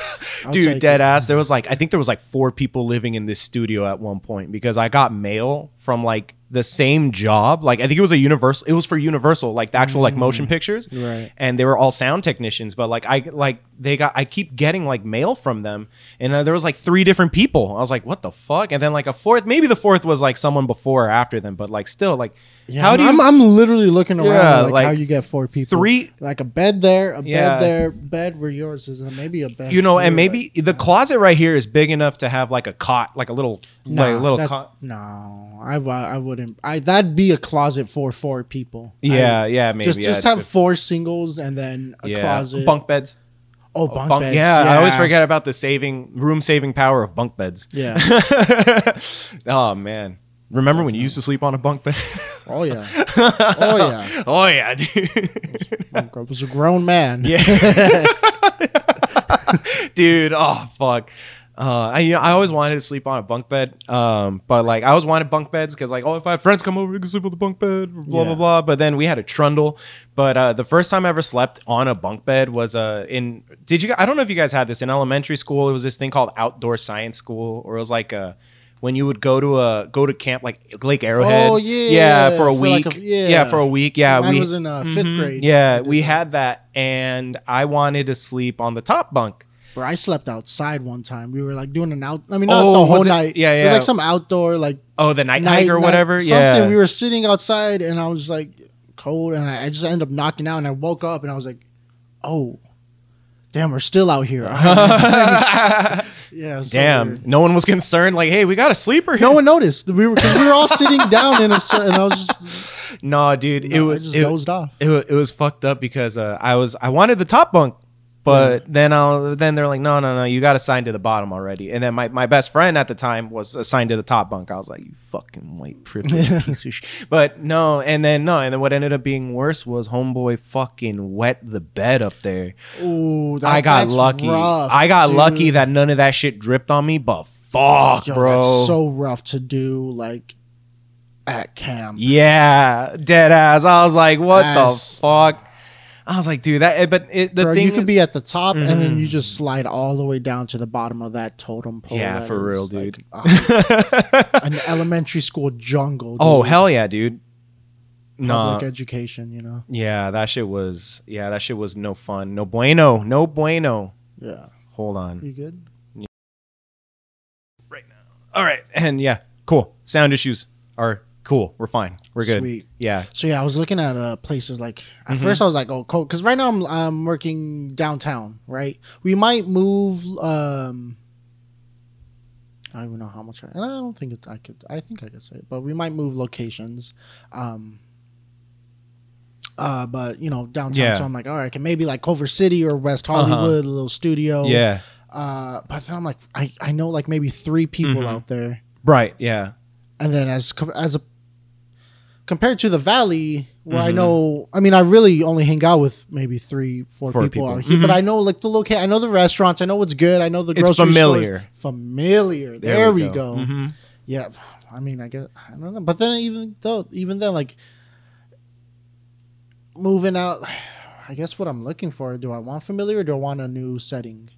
I'll dude dead it. ass there was like i think there was like four people living in this studio at one point because i got mail from like the same job. Like i think it was a universal it was for universal like the actual like motion pictures. Right. and they were all sound technicians but like i like they got i keep getting like mail from them and uh, there was like three different people. I was like what the fuck? And then like a fourth maybe the fourth was like someone before or after them but like still like Yeah, how do you I'm, I'm literally looking around Yeah, like, like how you get four people. three like a bed there, a Yeah. bed there, bed where yours is, and maybe a bed. you know here, and maybe like- the closet right here is big enough to have like a cot like a little like a little that- cot No, I, I wouldn't. I that'd be a closet for four people. yeah I- yeah maybe just yeah, just have good. four singles and then a yeah closet. bunk beds oh, bunk, bunk, beds. yeah, I always forget about the saving room saving power of bunk beds. Yeah. oh man. Remember when you used to sleep on a bunk bed? Oh yeah. Oh yeah. oh yeah, dude. I was a grown man. yeah. dude, oh fuck. Uh, I you know, I always wanted to sleep on a bunk bed, um, but like I always wanted bunk beds because like oh if I have friends come over we can sleep on the bunk bed blah Yeah. blah blah. But then we had a trundle. But uh, the first time I ever slept on a bunk bed was uh in did you I don't know if you guys had this in elementary school. It was this thing called outdoor science school, or it was like uh when you would go to a go to camp like Lake Arrowhead. Oh, yeah, yeah, for a for week. like a- yeah. for a week. Yeah, Mine we was in, uh, fifth Mhm. grade. Yeah, we that. had that, and I wanted to sleep on the top bunk. Where I slept outside one time. We were like doing an out. I mean, not Oh, the whole was it- night. yeah, It was yeah. like some outdoor like Oh, the night, night hike or night- whatever. Something. yeah, We were sitting outside, and I was like cold, and I, I just ended up knocking out, and I woke up, and I was like, oh. Damn, we're still out here. yeah. so Damn, no one was concerned. Like, hey, we got a sleeper. Here. No one noticed. We were we were all sitting down in a and I was just, no, dude, it was I just it, dozed off. it, it was fucked up because uh, I was I wanted the top bunk, but then I'll then they're like, no, no, no, you got assigned to the bottom already. And then my, my best friend at the time was assigned to the top bunk. I was like, you fucking white privileged piece of shit. But no, and then no, and then what ended up being worse was homeboy fucking wet the bed up there. Ooh, that, I got lucky. rough, I got dude. lucky that none of that shit dripped on me. But fuck, Yo, bro. that's so rough to do like at camp. Yeah, dead ass. I was like, what Ass. the fuck? I was like, dude, that. But it, the Bro, thing you could is- be at the top and then you just slide all the way down to the bottom of that totem pole. Yeah, for real, dude. like, uh, an elementary school jungle. oh hell yeah, dude. Public education, you know. yeah, that shit was. Yeah, that shit was no fun. No bueno. No bueno. Yeah. Hold on. You good? Yeah. Right now. All right, and yeah, cool. Sound issues are Cool. We're fine. We're good. Sweet. Yeah. So yeah, I was looking at uh places like at Mhm. first I was like, oh, cool, because right now I'm I'm working downtown, right? We might move. um I don't even know how much, I, and I don't think it, I could. I think I could say it, but we might move locations. Um uh, but you know downtown, Yeah. so I'm like, all right, I can maybe like Culver City or West Uh-huh. Hollywood, a little studio. Yeah. Uh, but then I'm like, I I know like maybe three people Mhm. out there, Right. Yeah. and then as as a compared to the valley where I Mhm. know I mean I really only hang out with maybe three four, Four people, people. out here but Mhm. I know like the locate I know the restaurants I know what's good I know the It's grocery familiar. stores familiar there, we go, Mhm. yeah I mean I guess I don't know but then even though even then like moving out I guess what I'm looking for do I want familiar or do I want a new setting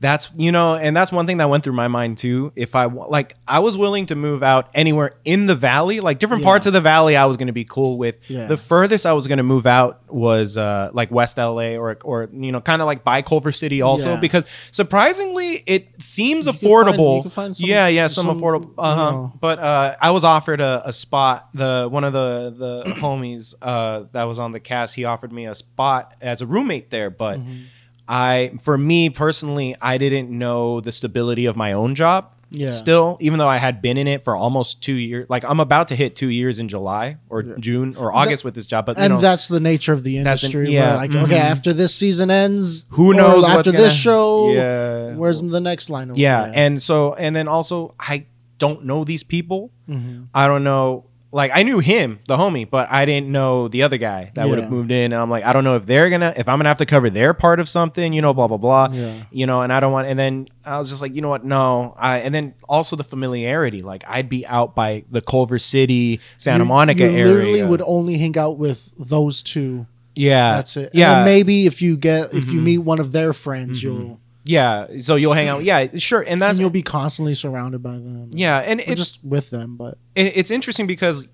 That's you know, and that's one thing that went through my mind too. If I like, I was willing to move out anywhere in the valley, like different Yeah. parts of the valley. I was going to be cool with. Yeah. The furthest I was going to move out was uh, like West LA or or you know, kind of like by Culver City also Yeah. because surprisingly it seems You find- affordable. you find some- yeah, yeah, some, some, affordable. Uh huh. know. But uh, I was offered a, a spot. The one of the the homies uh, that was on the cast, he offered me a spot as a roommate there, but. Mhm. I for me personally, I didn't know the stability of my own job. Yeah. Still, even though I had been in it for almost two years, like I'm about to hit two years in July or Yeah. June or August with this job. But and know, that's the nature of the That's an- industry. yeah, like, mhm. okay, after this season ends, who knows after this show? Yeah, Where's the next line? Of yeah, and so and then also I don't know these people. Mhm. I don't know. Like I knew him, the homie, but I didn't know the other guy that would have moved in. And I'm like, I don't know if they're gonna, if I'm gonna have to cover their part of something, you know, blah blah blah. yeah, you know, and I don't want. And then I was just like, you know what? No, I. And then also the familiarity. Like I'd be out by the Culver City, Santa You- Monica you area. literally would only hang out with those two. yeah, That's it. Yeah, And then maybe if you get if you Mhm. meet one of their friends, Mhm. you'll yeah. So you'll hang out. Yeah, sure. And that's and you'll be constantly surrounded by them. yeah, and it's just with them, but it's interesting because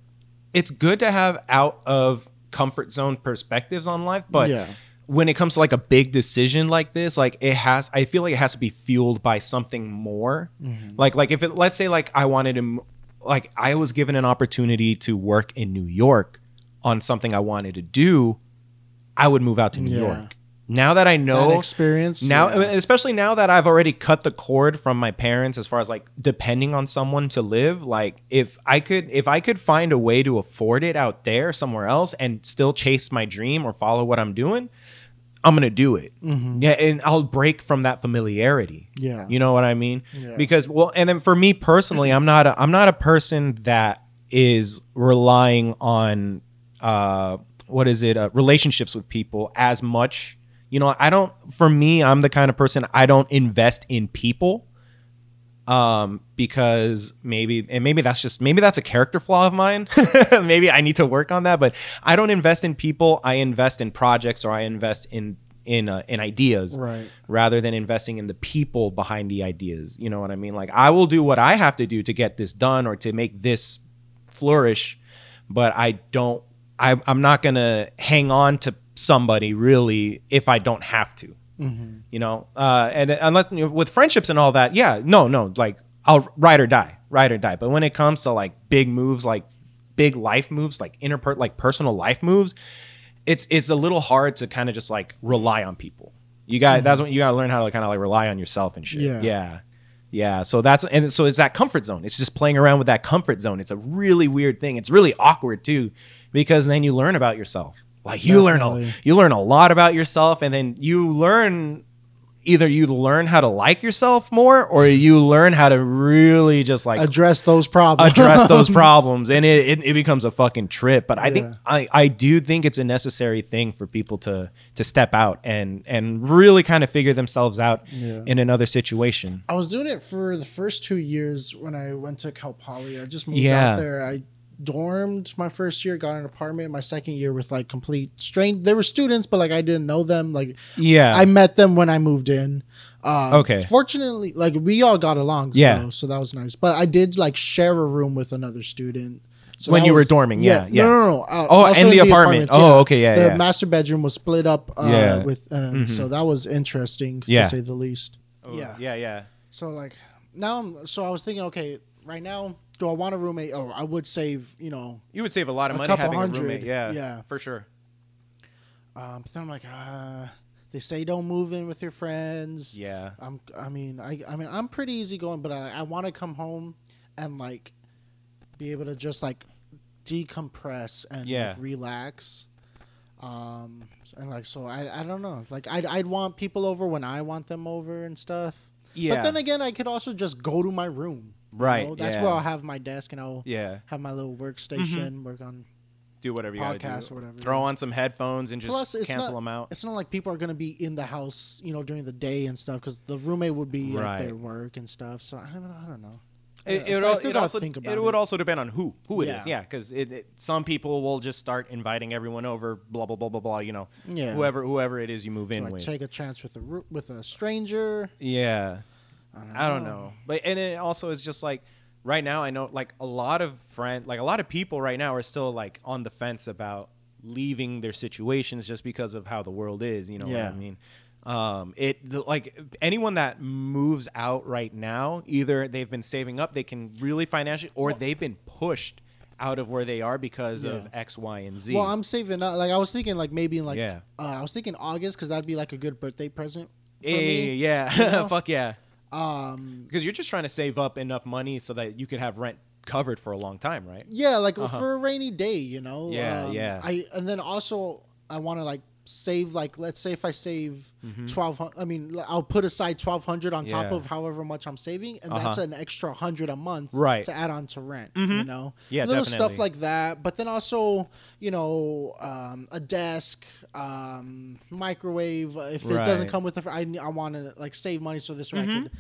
it's good to have out of comfort zone perspectives on life, but yeah, when it comes to like a big decision like this, like it has, I feel like it has to be fueled by something more. Mhm. Like, like if it, let's say, like I wanted to, like I was given an opportunity to work in New York on something I wanted to do, I would move out to New Yeah. York. Now that I know that experience now yeah. especially now that I've already cut the cord from my parents as far as like depending on someone to live, like if I could, if I could find a way to afford it out there somewhere else and still chase my dream or follow what I'm doing, I'm gonna do it. Mhm. Yeah, and I'll break from that familiarity. yeah, You know what I mean? Yeah. Because well, and then for me personally, I'm not a, I'm not a person that is relying on uh what is it uh, relationships with people as much. You know, I don't. For me, I'm the kind of person I don't invest in people. Um, because maybe and maybe that's just maybe that's a character flaw of mine. maybe I need to work on that. But I don't invest in people. I invest in projects or I invest in in uh, in ideas right. rather than investing in the people behind the ideas. You know what I mean? Like I will do what I have to do to get this done or to make this flourish, but I don't. I, I'm not gonna hang on to somebody really if I don't have to. hmm You know, uh, and unless you know, with friendships and all that, yeah, no, no, like I'll ride or die, ride or die. But when it comes to like big moves, like big life moves, like interper like personal life moves, it's it's a little hard to kind of just like rely on people. You got that's when you got to learn how to kind of like rely on yourself and shit. Yeah. yeah, yeah. So that's and so it's that comfort zone. It's just playing around with that comfort zone. It's a really weird thing. It's really awkward too, because then you learn about yourself. Like you learn a you learn a lot about yourself, and then you learn either you learn how to like yourself more, or you learn how to really just like Address those problems. address those problems and it, it, it becomes a fucking trip but i think I, I do think it's a necessary thing for people to to step out and and really kind of figure themselves out Yeah. in another situation I was doing it for the first two years when I went to Cal Poly. I just moved Yeah. out there. I dormed my first year, got an apartment. My second year with like complete strange. They were students, but like I didn't know them. Like yeah I met them when I moved in. Um, Okay. Fortunately, like we all got along. Yeah. So, so that was nice. But I did like share a room with another student. So When that you were dorming, yeah, yeah. No, no, no. Uh, Oh, also in the apartment. apartments, Oh, okay, yeah, The yeah. master bedroom was split up. Uh, Yeah. With uh, Mhm. so that was interesting Yeah. to say the least. Oh, yeah. yeah yeah So like now, I'm, so I was thinking, okay, right now do I want a roommate? Oh, I would save. You know, You would save a lot of A money couple having hundred, a roommate. Yeah, yeah. for sure. um, but then I'm like, ah, they say don't move in with your friends. Yeah, I'm. I mean, I. I mean, I'm pretty easygoing, but I, I want to come home and like be able to just like decompress and Yeah. like, relax. Um, and like so, I. I don't know. Like, I'd. I'd want people over when I want them over and stuff. yeah. But then again, I could also just go to my room. You Right, know? That's yeah. where I'll have my desk and I'll yeah, have my little mm-hmm. workstation, work on. do whatever you gotta Podcast do. or whatever, Throw on some headphones and just Plus, cancel not- them out. It's not like people are going to be in the house, you know, during the day and stuff because the roommate would be at their work and stuff. So I don't, I don't know. It, Yeah, it, so I al- still it also, think about it it. would also depend on who who it is. Yeah. Yeah, because it, it, some people will just start inviting everyone over. Blah blah blah blah blah. You know, Yeah. whoever whoever it is you move in I with. take a chance with a with a stranger? yeah, I don't know. I don't know. But and it also is just like right now I know like a lot of friend like a lot of people right now are still like on the fence about leaving their situations just because of how the world is, you know Yeah. what I mean? Um it the, like anyone that moves out right now, either they've been saving up, they can really financially or Well- they've been pushed out of where they are because Yeah. of X, Y, and Z. Well, I'm saving up. Like I was thinking, like maybe in like Yeah. uh, I was thinking August because that'd be like a good birthday present for yeah, me. yeah, you know? fuck yeah. Um, Because you're just trying to save up enough money so that you could have rent covered for a long time, right? yeah, like Uh-huh. for a rainy day, you know. Yeah, Um, yeah. I and then also I want to like save like let's say if I save twelve hundred, I mean I'll put aside twelve hundred on top Mm-hmm. Of however much I'm saving, and Uh-huh. that's an extra hundred a month, Right. to add on to rent. You know, Yeah, little definitely. stuff like that. But then also, you know, um, a desk, um, microwave. If it doesn't Mm-hmm. come with it, I I want to like save money so this way I could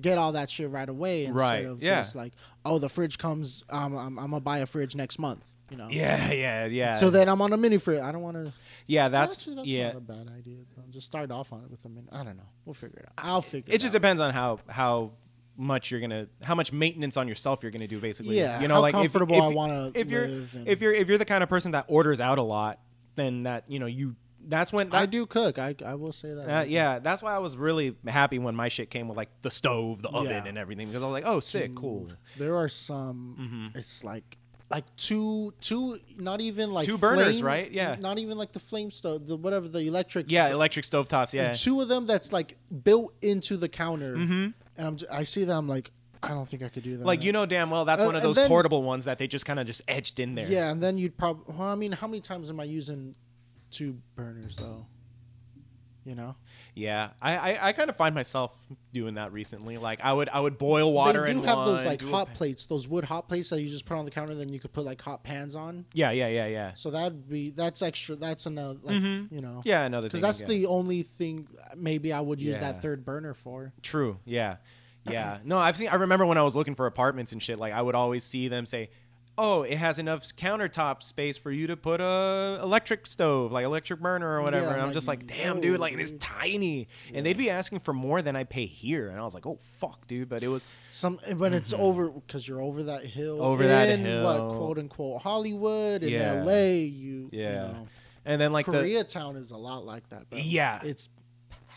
get all that shit right away instead Right, of yeah. just like oh the fridge comes um, I'm, I'm gonna buy a fridge next month you know Yeah, yeah, yeah. so then I'm on a mini fridge I don't want to yeah, that's, actually that's yeah. not a bad idea though. just start off on it with a mini I don't know we'll figure it out I'll figure It it, just out. depends on how how much you're gonna how much maintenance on yourself you're gonna do basically. Yeah, you know, how like if- comfortable if, I wanna if you're if you're if you're the kind of person that orders out a lot, then that you know you that's when I do cook I, I will say that Uh, yeah, that's why I was really happy when my shit came with like the stove, the oven, Yeah. and everything because I was like, oh, sick, cool. there are some Mm-hmm. it's like like two two not even like Two burners, flame- right? Yeah. not even like the flame stove the whatever the electric Yeah, electric stovetops. Yeah, two of them that's like built into the counter Mm-hmm. and I'm I see that I'm like I don't think I could do that like you know damn well that's Uh, one of those then- portable ones that they just kind of just edged in there. Yeah, and then you'd probably. Well, I mean, how many times am I using two burners though? You know, Yeah, I I, I kind of find myself doing that recently. Like I would I would boil water they do have those like hot pa- plates, those wood hot plates that you just put on the counter, then you could put like hot pans on. Yeah, yeah, yeah, yeah. So that'd be that's extra. That's another, like, mm-hmm. you know, Yeah, another because that's yeah. the only thing maybe I would use Yeah. that third burner for. True. Yeah. Yeah. No, I've seen. I remember when I was looking for apartments and shit. Like I would always see them say, "Oh, it has enough countertop space for you to put a electric stove, like electric burner or whatever." Yeah, and I'm like, just like, "Damn, dude! Like it is dude." tiny." And they'd be asking for more than I pay here, and I was like, "Oh fuck, dude!" But it was Some when it's over because you're over that hill, Mm-hmm. Over that hill. what quote unquote Hollywood in Yeah. L.A. You, yeah. you know, and then like the Koreatown is a lot like that. Bro. Yeah. it's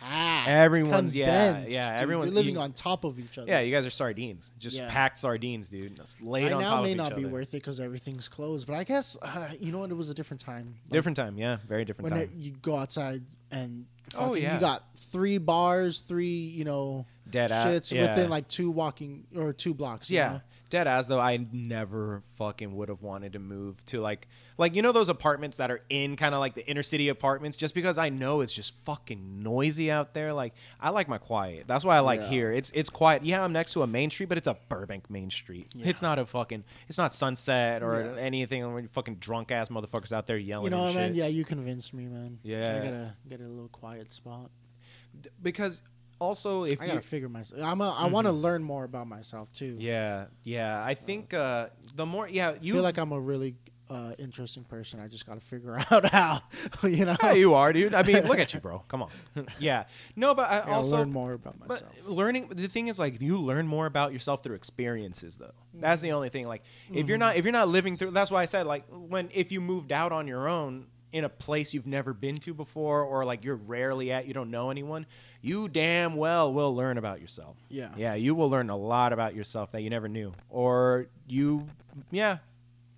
packed. Everyone's- yeah, yeah, dude. everyone- You're living you- on top of each other. yeah, you guys are sardines, just Yeah. packed sardines, dude, laid right on now may not be other. worth it because everything's closed. But I guess uh, you know what? It was a different time. Like, Different time, yeah, very different when time. it, you go outside and Oh, yeah. you got three bars, three you know Dead shits yeah. within like two walking or two blocks. you Yeah, know? Dead as though I never fucking would have wanted to move to like like you know those apartments that are in kind of like the inner city apartments just because I know it's just fucking noisy out there. Like I like my quiet. That's why I like Yeah. here. It's it's quiet. Yeah, I'm next to a main street, but it's a Burbank main street. Yeah. It's not a fucking it's not Sunset or Yeah. anything where you fucking drunk ass motherfuckers out there yelling You know, and man. shit. Yeah, you convinced me, man. Yeah. I gotta get a little quiet spot. Because also if I you gotta figure myself. I'm. A, I want to learn more about myself too. yeah, yeah, I think uh the more yeah, I you feel like I'm a really uh, interesting person. I just gotta figure out how. You know, Yeah, you are, dude. I mean, look at you, bro. Come on. yeah. No, but I I also learn more about myself. learning the thing is like you learn more about yourself through experiences though. That's Mm-hmm. the only thing. Like if you're not if you're not living through that's why I said like when if you moved out on your own, in a place you've never been to before or like you're rarely at, you don't know anyone, you damn well will learn about yourself. Yeah. Yeah, you will learn a lot about yourself that you never knew. Or you yeah,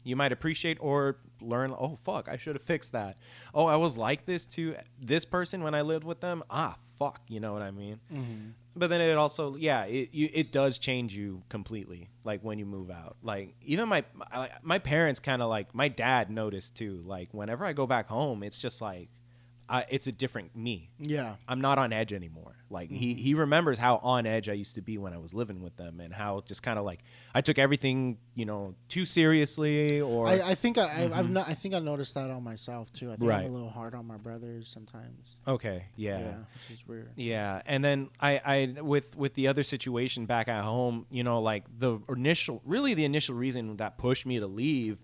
you might appreciate or learn, oh fuck, I should have fixed that. Oh, I was like this to this person when I lived with them. Ah, fuck, you know what I mean? Mm-hmm. But then it also, yeah, it you, it does change you completely. Like when you move out, like even my my, my parents kind of like my dad noticed too. Like whenever I go back home, it's just like, I, it's a different me. Yeah. I'm not on edge anymore. Like he mm-hmm. he remembers how on edge I used to be when I was living with them, and how just kind of like I took everything you know too seriously, or I, I think I, I I've mm-hmm. not I think I noticed that on myself too. I think Right. I'm a little hard on my brothers sometimes. okay, Yeah, which is weird. Yeah, and then I, I with with the other situation back at home, you know, like the initial, really the initial reason that pushed me to leave,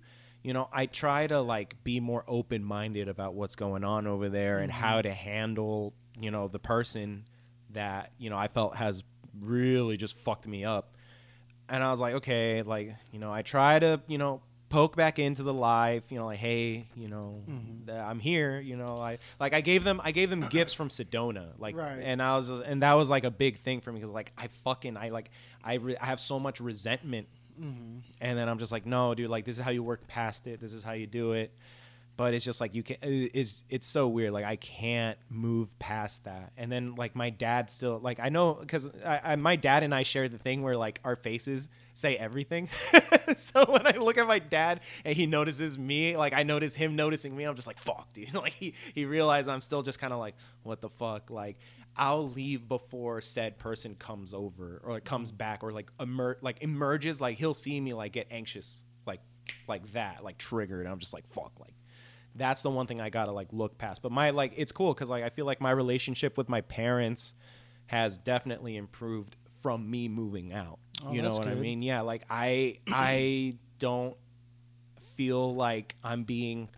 you know, I try to like be more open minded about what's going on over there and how mm-hmm. to handle, you know, the person that you know I felt has really just fucked me up, and I was like, okay, like you know, I try to, you know. Poke back into the life, you know, like, hey, you know, mm-hmm. th- I'm here, you know, I like I gave them, I gave them gifts from Sedona, like, Right. and I was, and that was like a big thing for me because like I fucking, I like, I, re- I have so much resentment, Mm-hmm. and then I'm just like, no, dude, like this is how you work past it, this is how you do it, but it's just like you can, is it's so weird, like I can't move past that, and then like my dad still, like I know because I, I, my dad and I share the thing where like our faces say everything. so when I look at my dad and he notices me, like I notice him noticing me, I'm just like, fuck, dude. Like he, he realized I'm still just kind of like, what the fuck? Like I'll leave before said person comes over or like, comes back or like emer- like emerges. Like he'll see me like get anxious, like like that, like triggered. and I'm just like, fuck, like that's the one thing I gotta like look past. But my like it's cool because like I feel like my relationship with my parents has definitely improved from me moving out. Oh, you know what I mean? Yeah, like I I don't feel like I'm being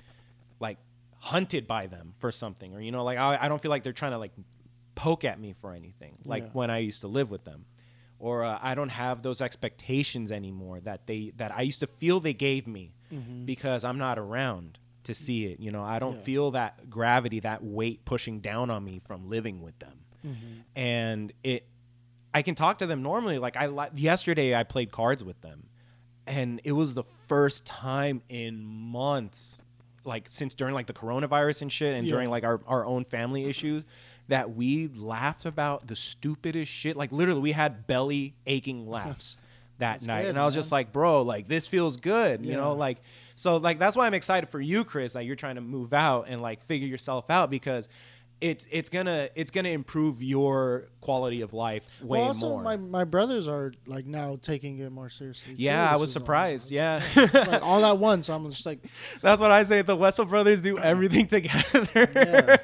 like hunted by them for something or you know like I, I don't feel like they're trying to like poke at me for anything like Yeah. when I used to live with them or uh, I don't have those expectations anymore that they that I used to feel they gave me mm-hmm. because I'm not around to mm. see it you know I don't Yeah. feel that gravity that weight pushing down on me from living with them mm-hmm. and it I can talk to them normally like I yesterday I played cards with them and it was the first time in months like since during like the coronavirus and shit and Yeah. during like our, our own family issues that we laughed about the stupidest shit like literally we had belly aching laughs that That's night good, and i was man. just like bro like this feels good you know like so like that's why i'm excited for you chris Like you're trying to move out and like figure yourself out because it's it's gonna it's gonna improve your quality of life way well, also, more my my brothers are like now taking it more seriously. too, yeah i was surprised awesome. yeah like all at once. I'm just like, That's what I say. The Wessel brothers do everything together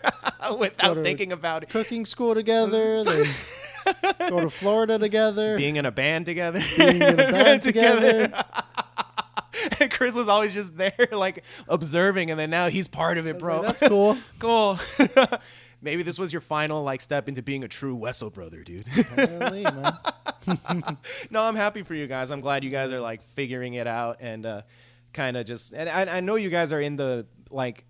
without to thinking about it. cooking school together. They go to Florida together. Being in a band together. being in a band together. and Chris was always just there, like observing, and then now he's part of it, bro. Like, That's cool. cool. Maybe this was your final like step into being a true Wessel brother, dude. Apparently, man. no, I'm happy for you guys. I'm glad you guys are like figuring it out and uh, kind of just. And I, I know you guys are in the like,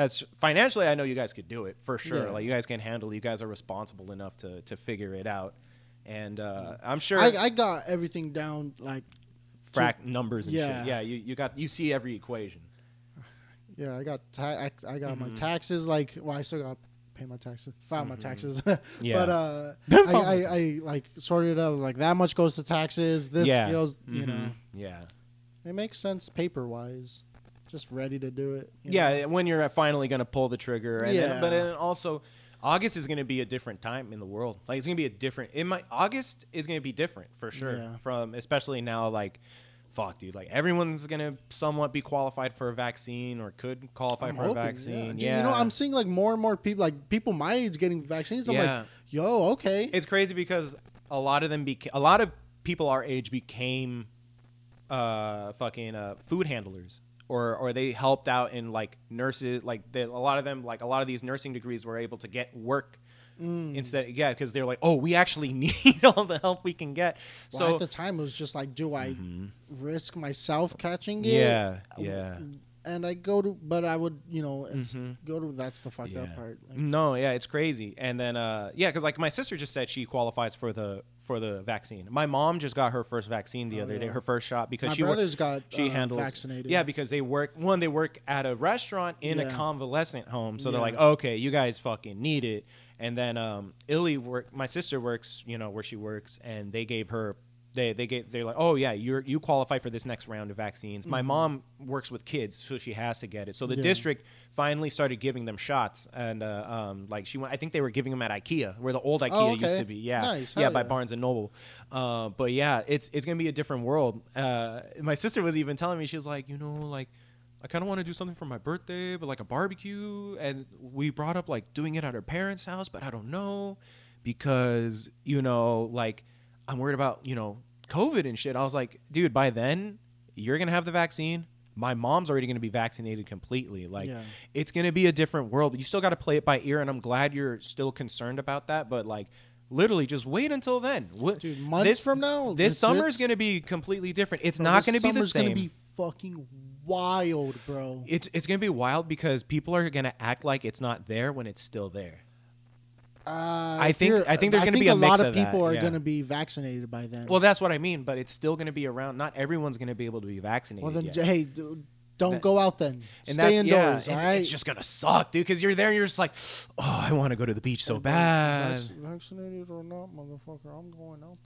as financially, I know you guys could do it for sure. Yeah. Like you guys can handle. it. You guys are responsible enough to to figure it out. And uh, I'm sure I, I got everything down. Like, frac numbers and Yeah. shit. Yeah, you, you got you see every equation. yeah, I got ta- I, I got Mm-hmm. my taxes. Like, well, I still got to pay my taxes, file my taxes. Mm-hmm. Yeah. But uh, I, I, I like sorted it out. Like that much goes to taxes. This yeah, goes. You Mhm. know, Yeah. it makes sense paper wise. Just ready to do it. yeah, know? when you're finally gonna pull the trigger, and Yeah. then, but then also August is gonna be a different time in the world. Like it's gonna be a different. In my August is gonna be different for sure. Yeah. From especially now, like fuck, dude. Like everyone's gonna somewhat be qualified for a vaccine or could qualify I'm for hoping, a vaccine. Dude, Yeah, You know, I'm seeing like more and more people, like people my age, getting vaccines. I'm Yeah. like, yo, okay. it's crazy because a lot of them became a lot of people our age became uh fucking uh food handlers or or they helped out in like nurses like the, a lot of them like a lot of these nursing degrees were able to get work Mm. instead yeah because they're like oh we actually need all the help we can get Well, so Mm-hmm. at the time, it was just like, do I risk myself catching it? yeah yeah and I go to, but I would, you know, it's, Mhm. go to. That's the fucked Yeah. up part. Like, No, yeah, it's crazy. And then uh yeah, cuz like my sister just said she qualifies for the for the vaccine. My mom just got her first vaccine the Oh, other day, her first shot because my she worked- brother's got she uh, handles vaccinated. Yeah, because they work one, they work at a restaurant in a convalescent home. So they're Yeah. like, okay, you guys fucking need it. And then um Illy work my sister works, you know, where she works, and they gave her they they gave they're like, oh yeah, you're you qualify for this next round of vaccines. My mom works with kids, so she has to get it. So the Mm-hmm. Yeah. district finally started giving them shots, and uh, um like she went, I think they were giving them at IKEA, where the old IKEA Oh, used to be. Yeah, Nice. yeah, Hell by yeah. Barnes and Noble. Uh, but yeah, it's it's gonna be a different world. Uh, my sister was even telling me she was like, you know, like I kind of want to do something for my birthday, but like a barbecue, and we brought up like doing it at her parents' house, but I don't know because you know, like I'm worried about you know COVID and shit. I was like, dude, by then you're gonna have the vaccine. My mom's already gonna be vaccinated completely. Like Yeah. it's gonna be a different world. You still got to play it by ear, and I'm glad you're still concerned about that. But like, literally, just wait until then. What, Dude, months this, from now, this summer is gonna be completely different. It's bro, not gonna be the same. This summer's same. gonna be fucking wild, bro. it's it's gonna be wild because people are gonna act like it's not there when it's still there. Uh, I think- I think there's gonna be a a lot of of that, people are yeah. gonna be vaccinated by then. Well, that's what I mean. But it's still gonna be around. Not everyone's gonna be able to be vaccinated. Well, then, yet. hey, don't That- go out then. and Stay indoors. yeah, all it's, right. it's just gonna suck, dude. Because you're there, and you're just like, oh, I want to go to the beach so bad. vaccinated or not, motherfucker, I'm going out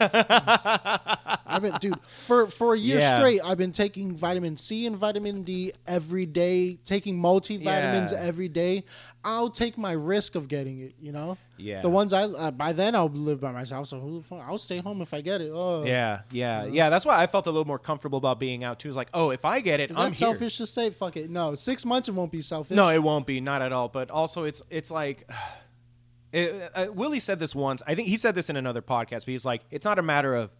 there. I've been, dude, for for a year Yeah. straight. I've been taking vitamin C and vitamin D every day, taking multivitamins Yeah. every day. I'll take my risk of getting it. You know, Yeah. the ones I uh, by then I'll live by myself, so who the fuck? I'll stay home if I get it. Oh, Yeah, yeah, yeah. That's why I felt a little more comfortable about being out too. It's like, oh, if I get it, Is I'm selfish to say? Fuck it. No, six months it won't be selfish. No, it won't be, not at all. But also, it's it's like, it, uh, Willie said this once. I think he said this in another podcast. But he's like, it's not a matter of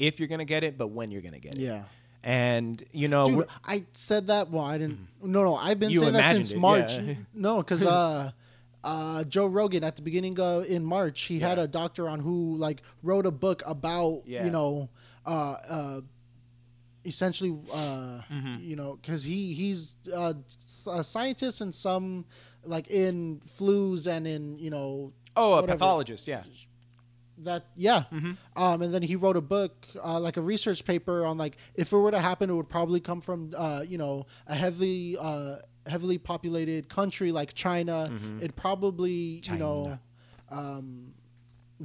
if you're gonna get it, but when you're gonna get it. yeah. And you know, Dude, I said that. Well, I didn't. No, no, I've been Mm-hmm. You saying that imagined since it, March. yeah. No, because uh, uh, Joe Rogan at the beginning of in March, he had Yeah. a doctor on who like wrote a book about Yeah. you know, uh, uh, essentially, uh, Mhm. you know, because he he's uh, s- a scientist in some like in flus and in you know oh, a whatever. pathologist, yeah. That yeah Mhm. um and then he wrote a book uh, like a research paper on like if it were to happen it would probably come from uh you know a heavily uh heavily populated country like china Mhm. it'd probably you know um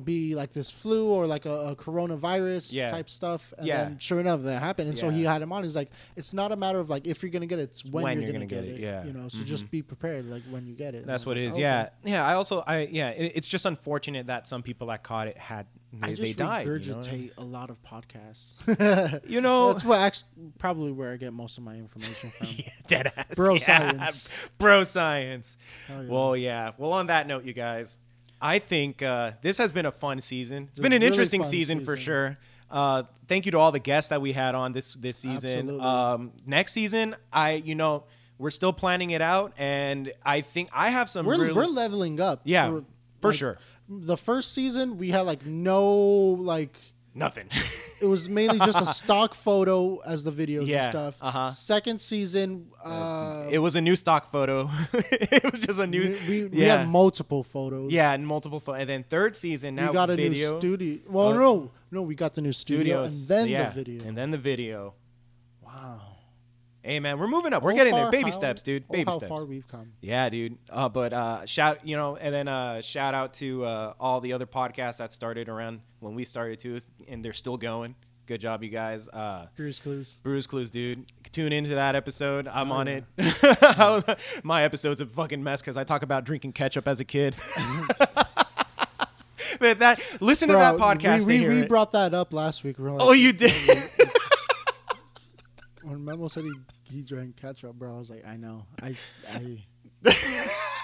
be like this flu or like a, a coronavirus Yeah. type stuff and Yeah. then sure enough that happened and so he had him on he's like it's not a matter of like if you're gonna get it it's when, you're, gonna, get, it, yeah. you know so Mhm. just be prepared like when you get it And That's what it like, is. okay. Yeah, yeah. I also, I yeah. It, it's just unfortunate that some people that caught it had they, I they just died. You know? regurgitate a lot of podcasts. You know, That's what actually probably where I get most of my information from. yeah, dead ass. Bro yeah. science. Bro science. Yeah. Well, yeah. Well, on that note, you guys, I think uh, this has been a fun season. It's been an really interesting fun season, for sure. Uh, thank you to all the guests that we had on this this season. Absolutely. Um, next season, I you know we're still planning it out, and I think I have some. we're really, we're leveling up. Yeah, for like, sure. The first season we had like no like Nothing. it was mainly just a stock photo as the videos Yeah, and stuff. uh-huh. Second season, uh, it was a new stock photo. it was just a new. we, we, we had multiple photos. yeah, and multiple photos. And then third season now we got a video new studio. Well, Uh, no, no, we got the new studio studios, and then yeah, the video. and then the video. wow, Hey man, we're moving up. We're Oh, getting there. Baby how- steps, dude. oh, Baby how steps. far we've come. Yeah, dude. Uh, but uh, shout, you know, and then uh, shout out to uh, all the other podcasts that started around when we started too, and they're still going. Good job, you guys. Uh, Bruce Clues. Bruise Clues, dude. Tune into that episode. I'm Oh, on yeah. it. My episode's a fucking mess because I talk about drinking ketchup as a kid. but that listen to that podcast. We, we, we brought that up last week. We like, oh, you did. when Memo said he, he drank ketchup, bro, I was like, I know. I, I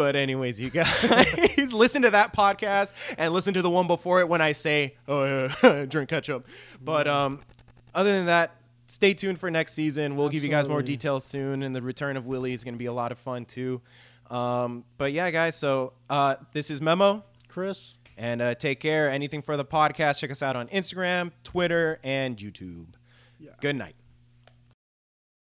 But anyways, you guys listen to that podcast and listen to the one before it when I say, "Oh, yeah, drink ketchup." But um, other than that, stay tuned for next season. We'll give you guys more details soon, and the return of Willie is going to be a lot of fun too. Um, but yeah, guys. So uh, this is Memo, Chris. And uh, take care. Anything for the podcast? Check us out on Instagram, Twitter, and YouTube. Yeah. Good night.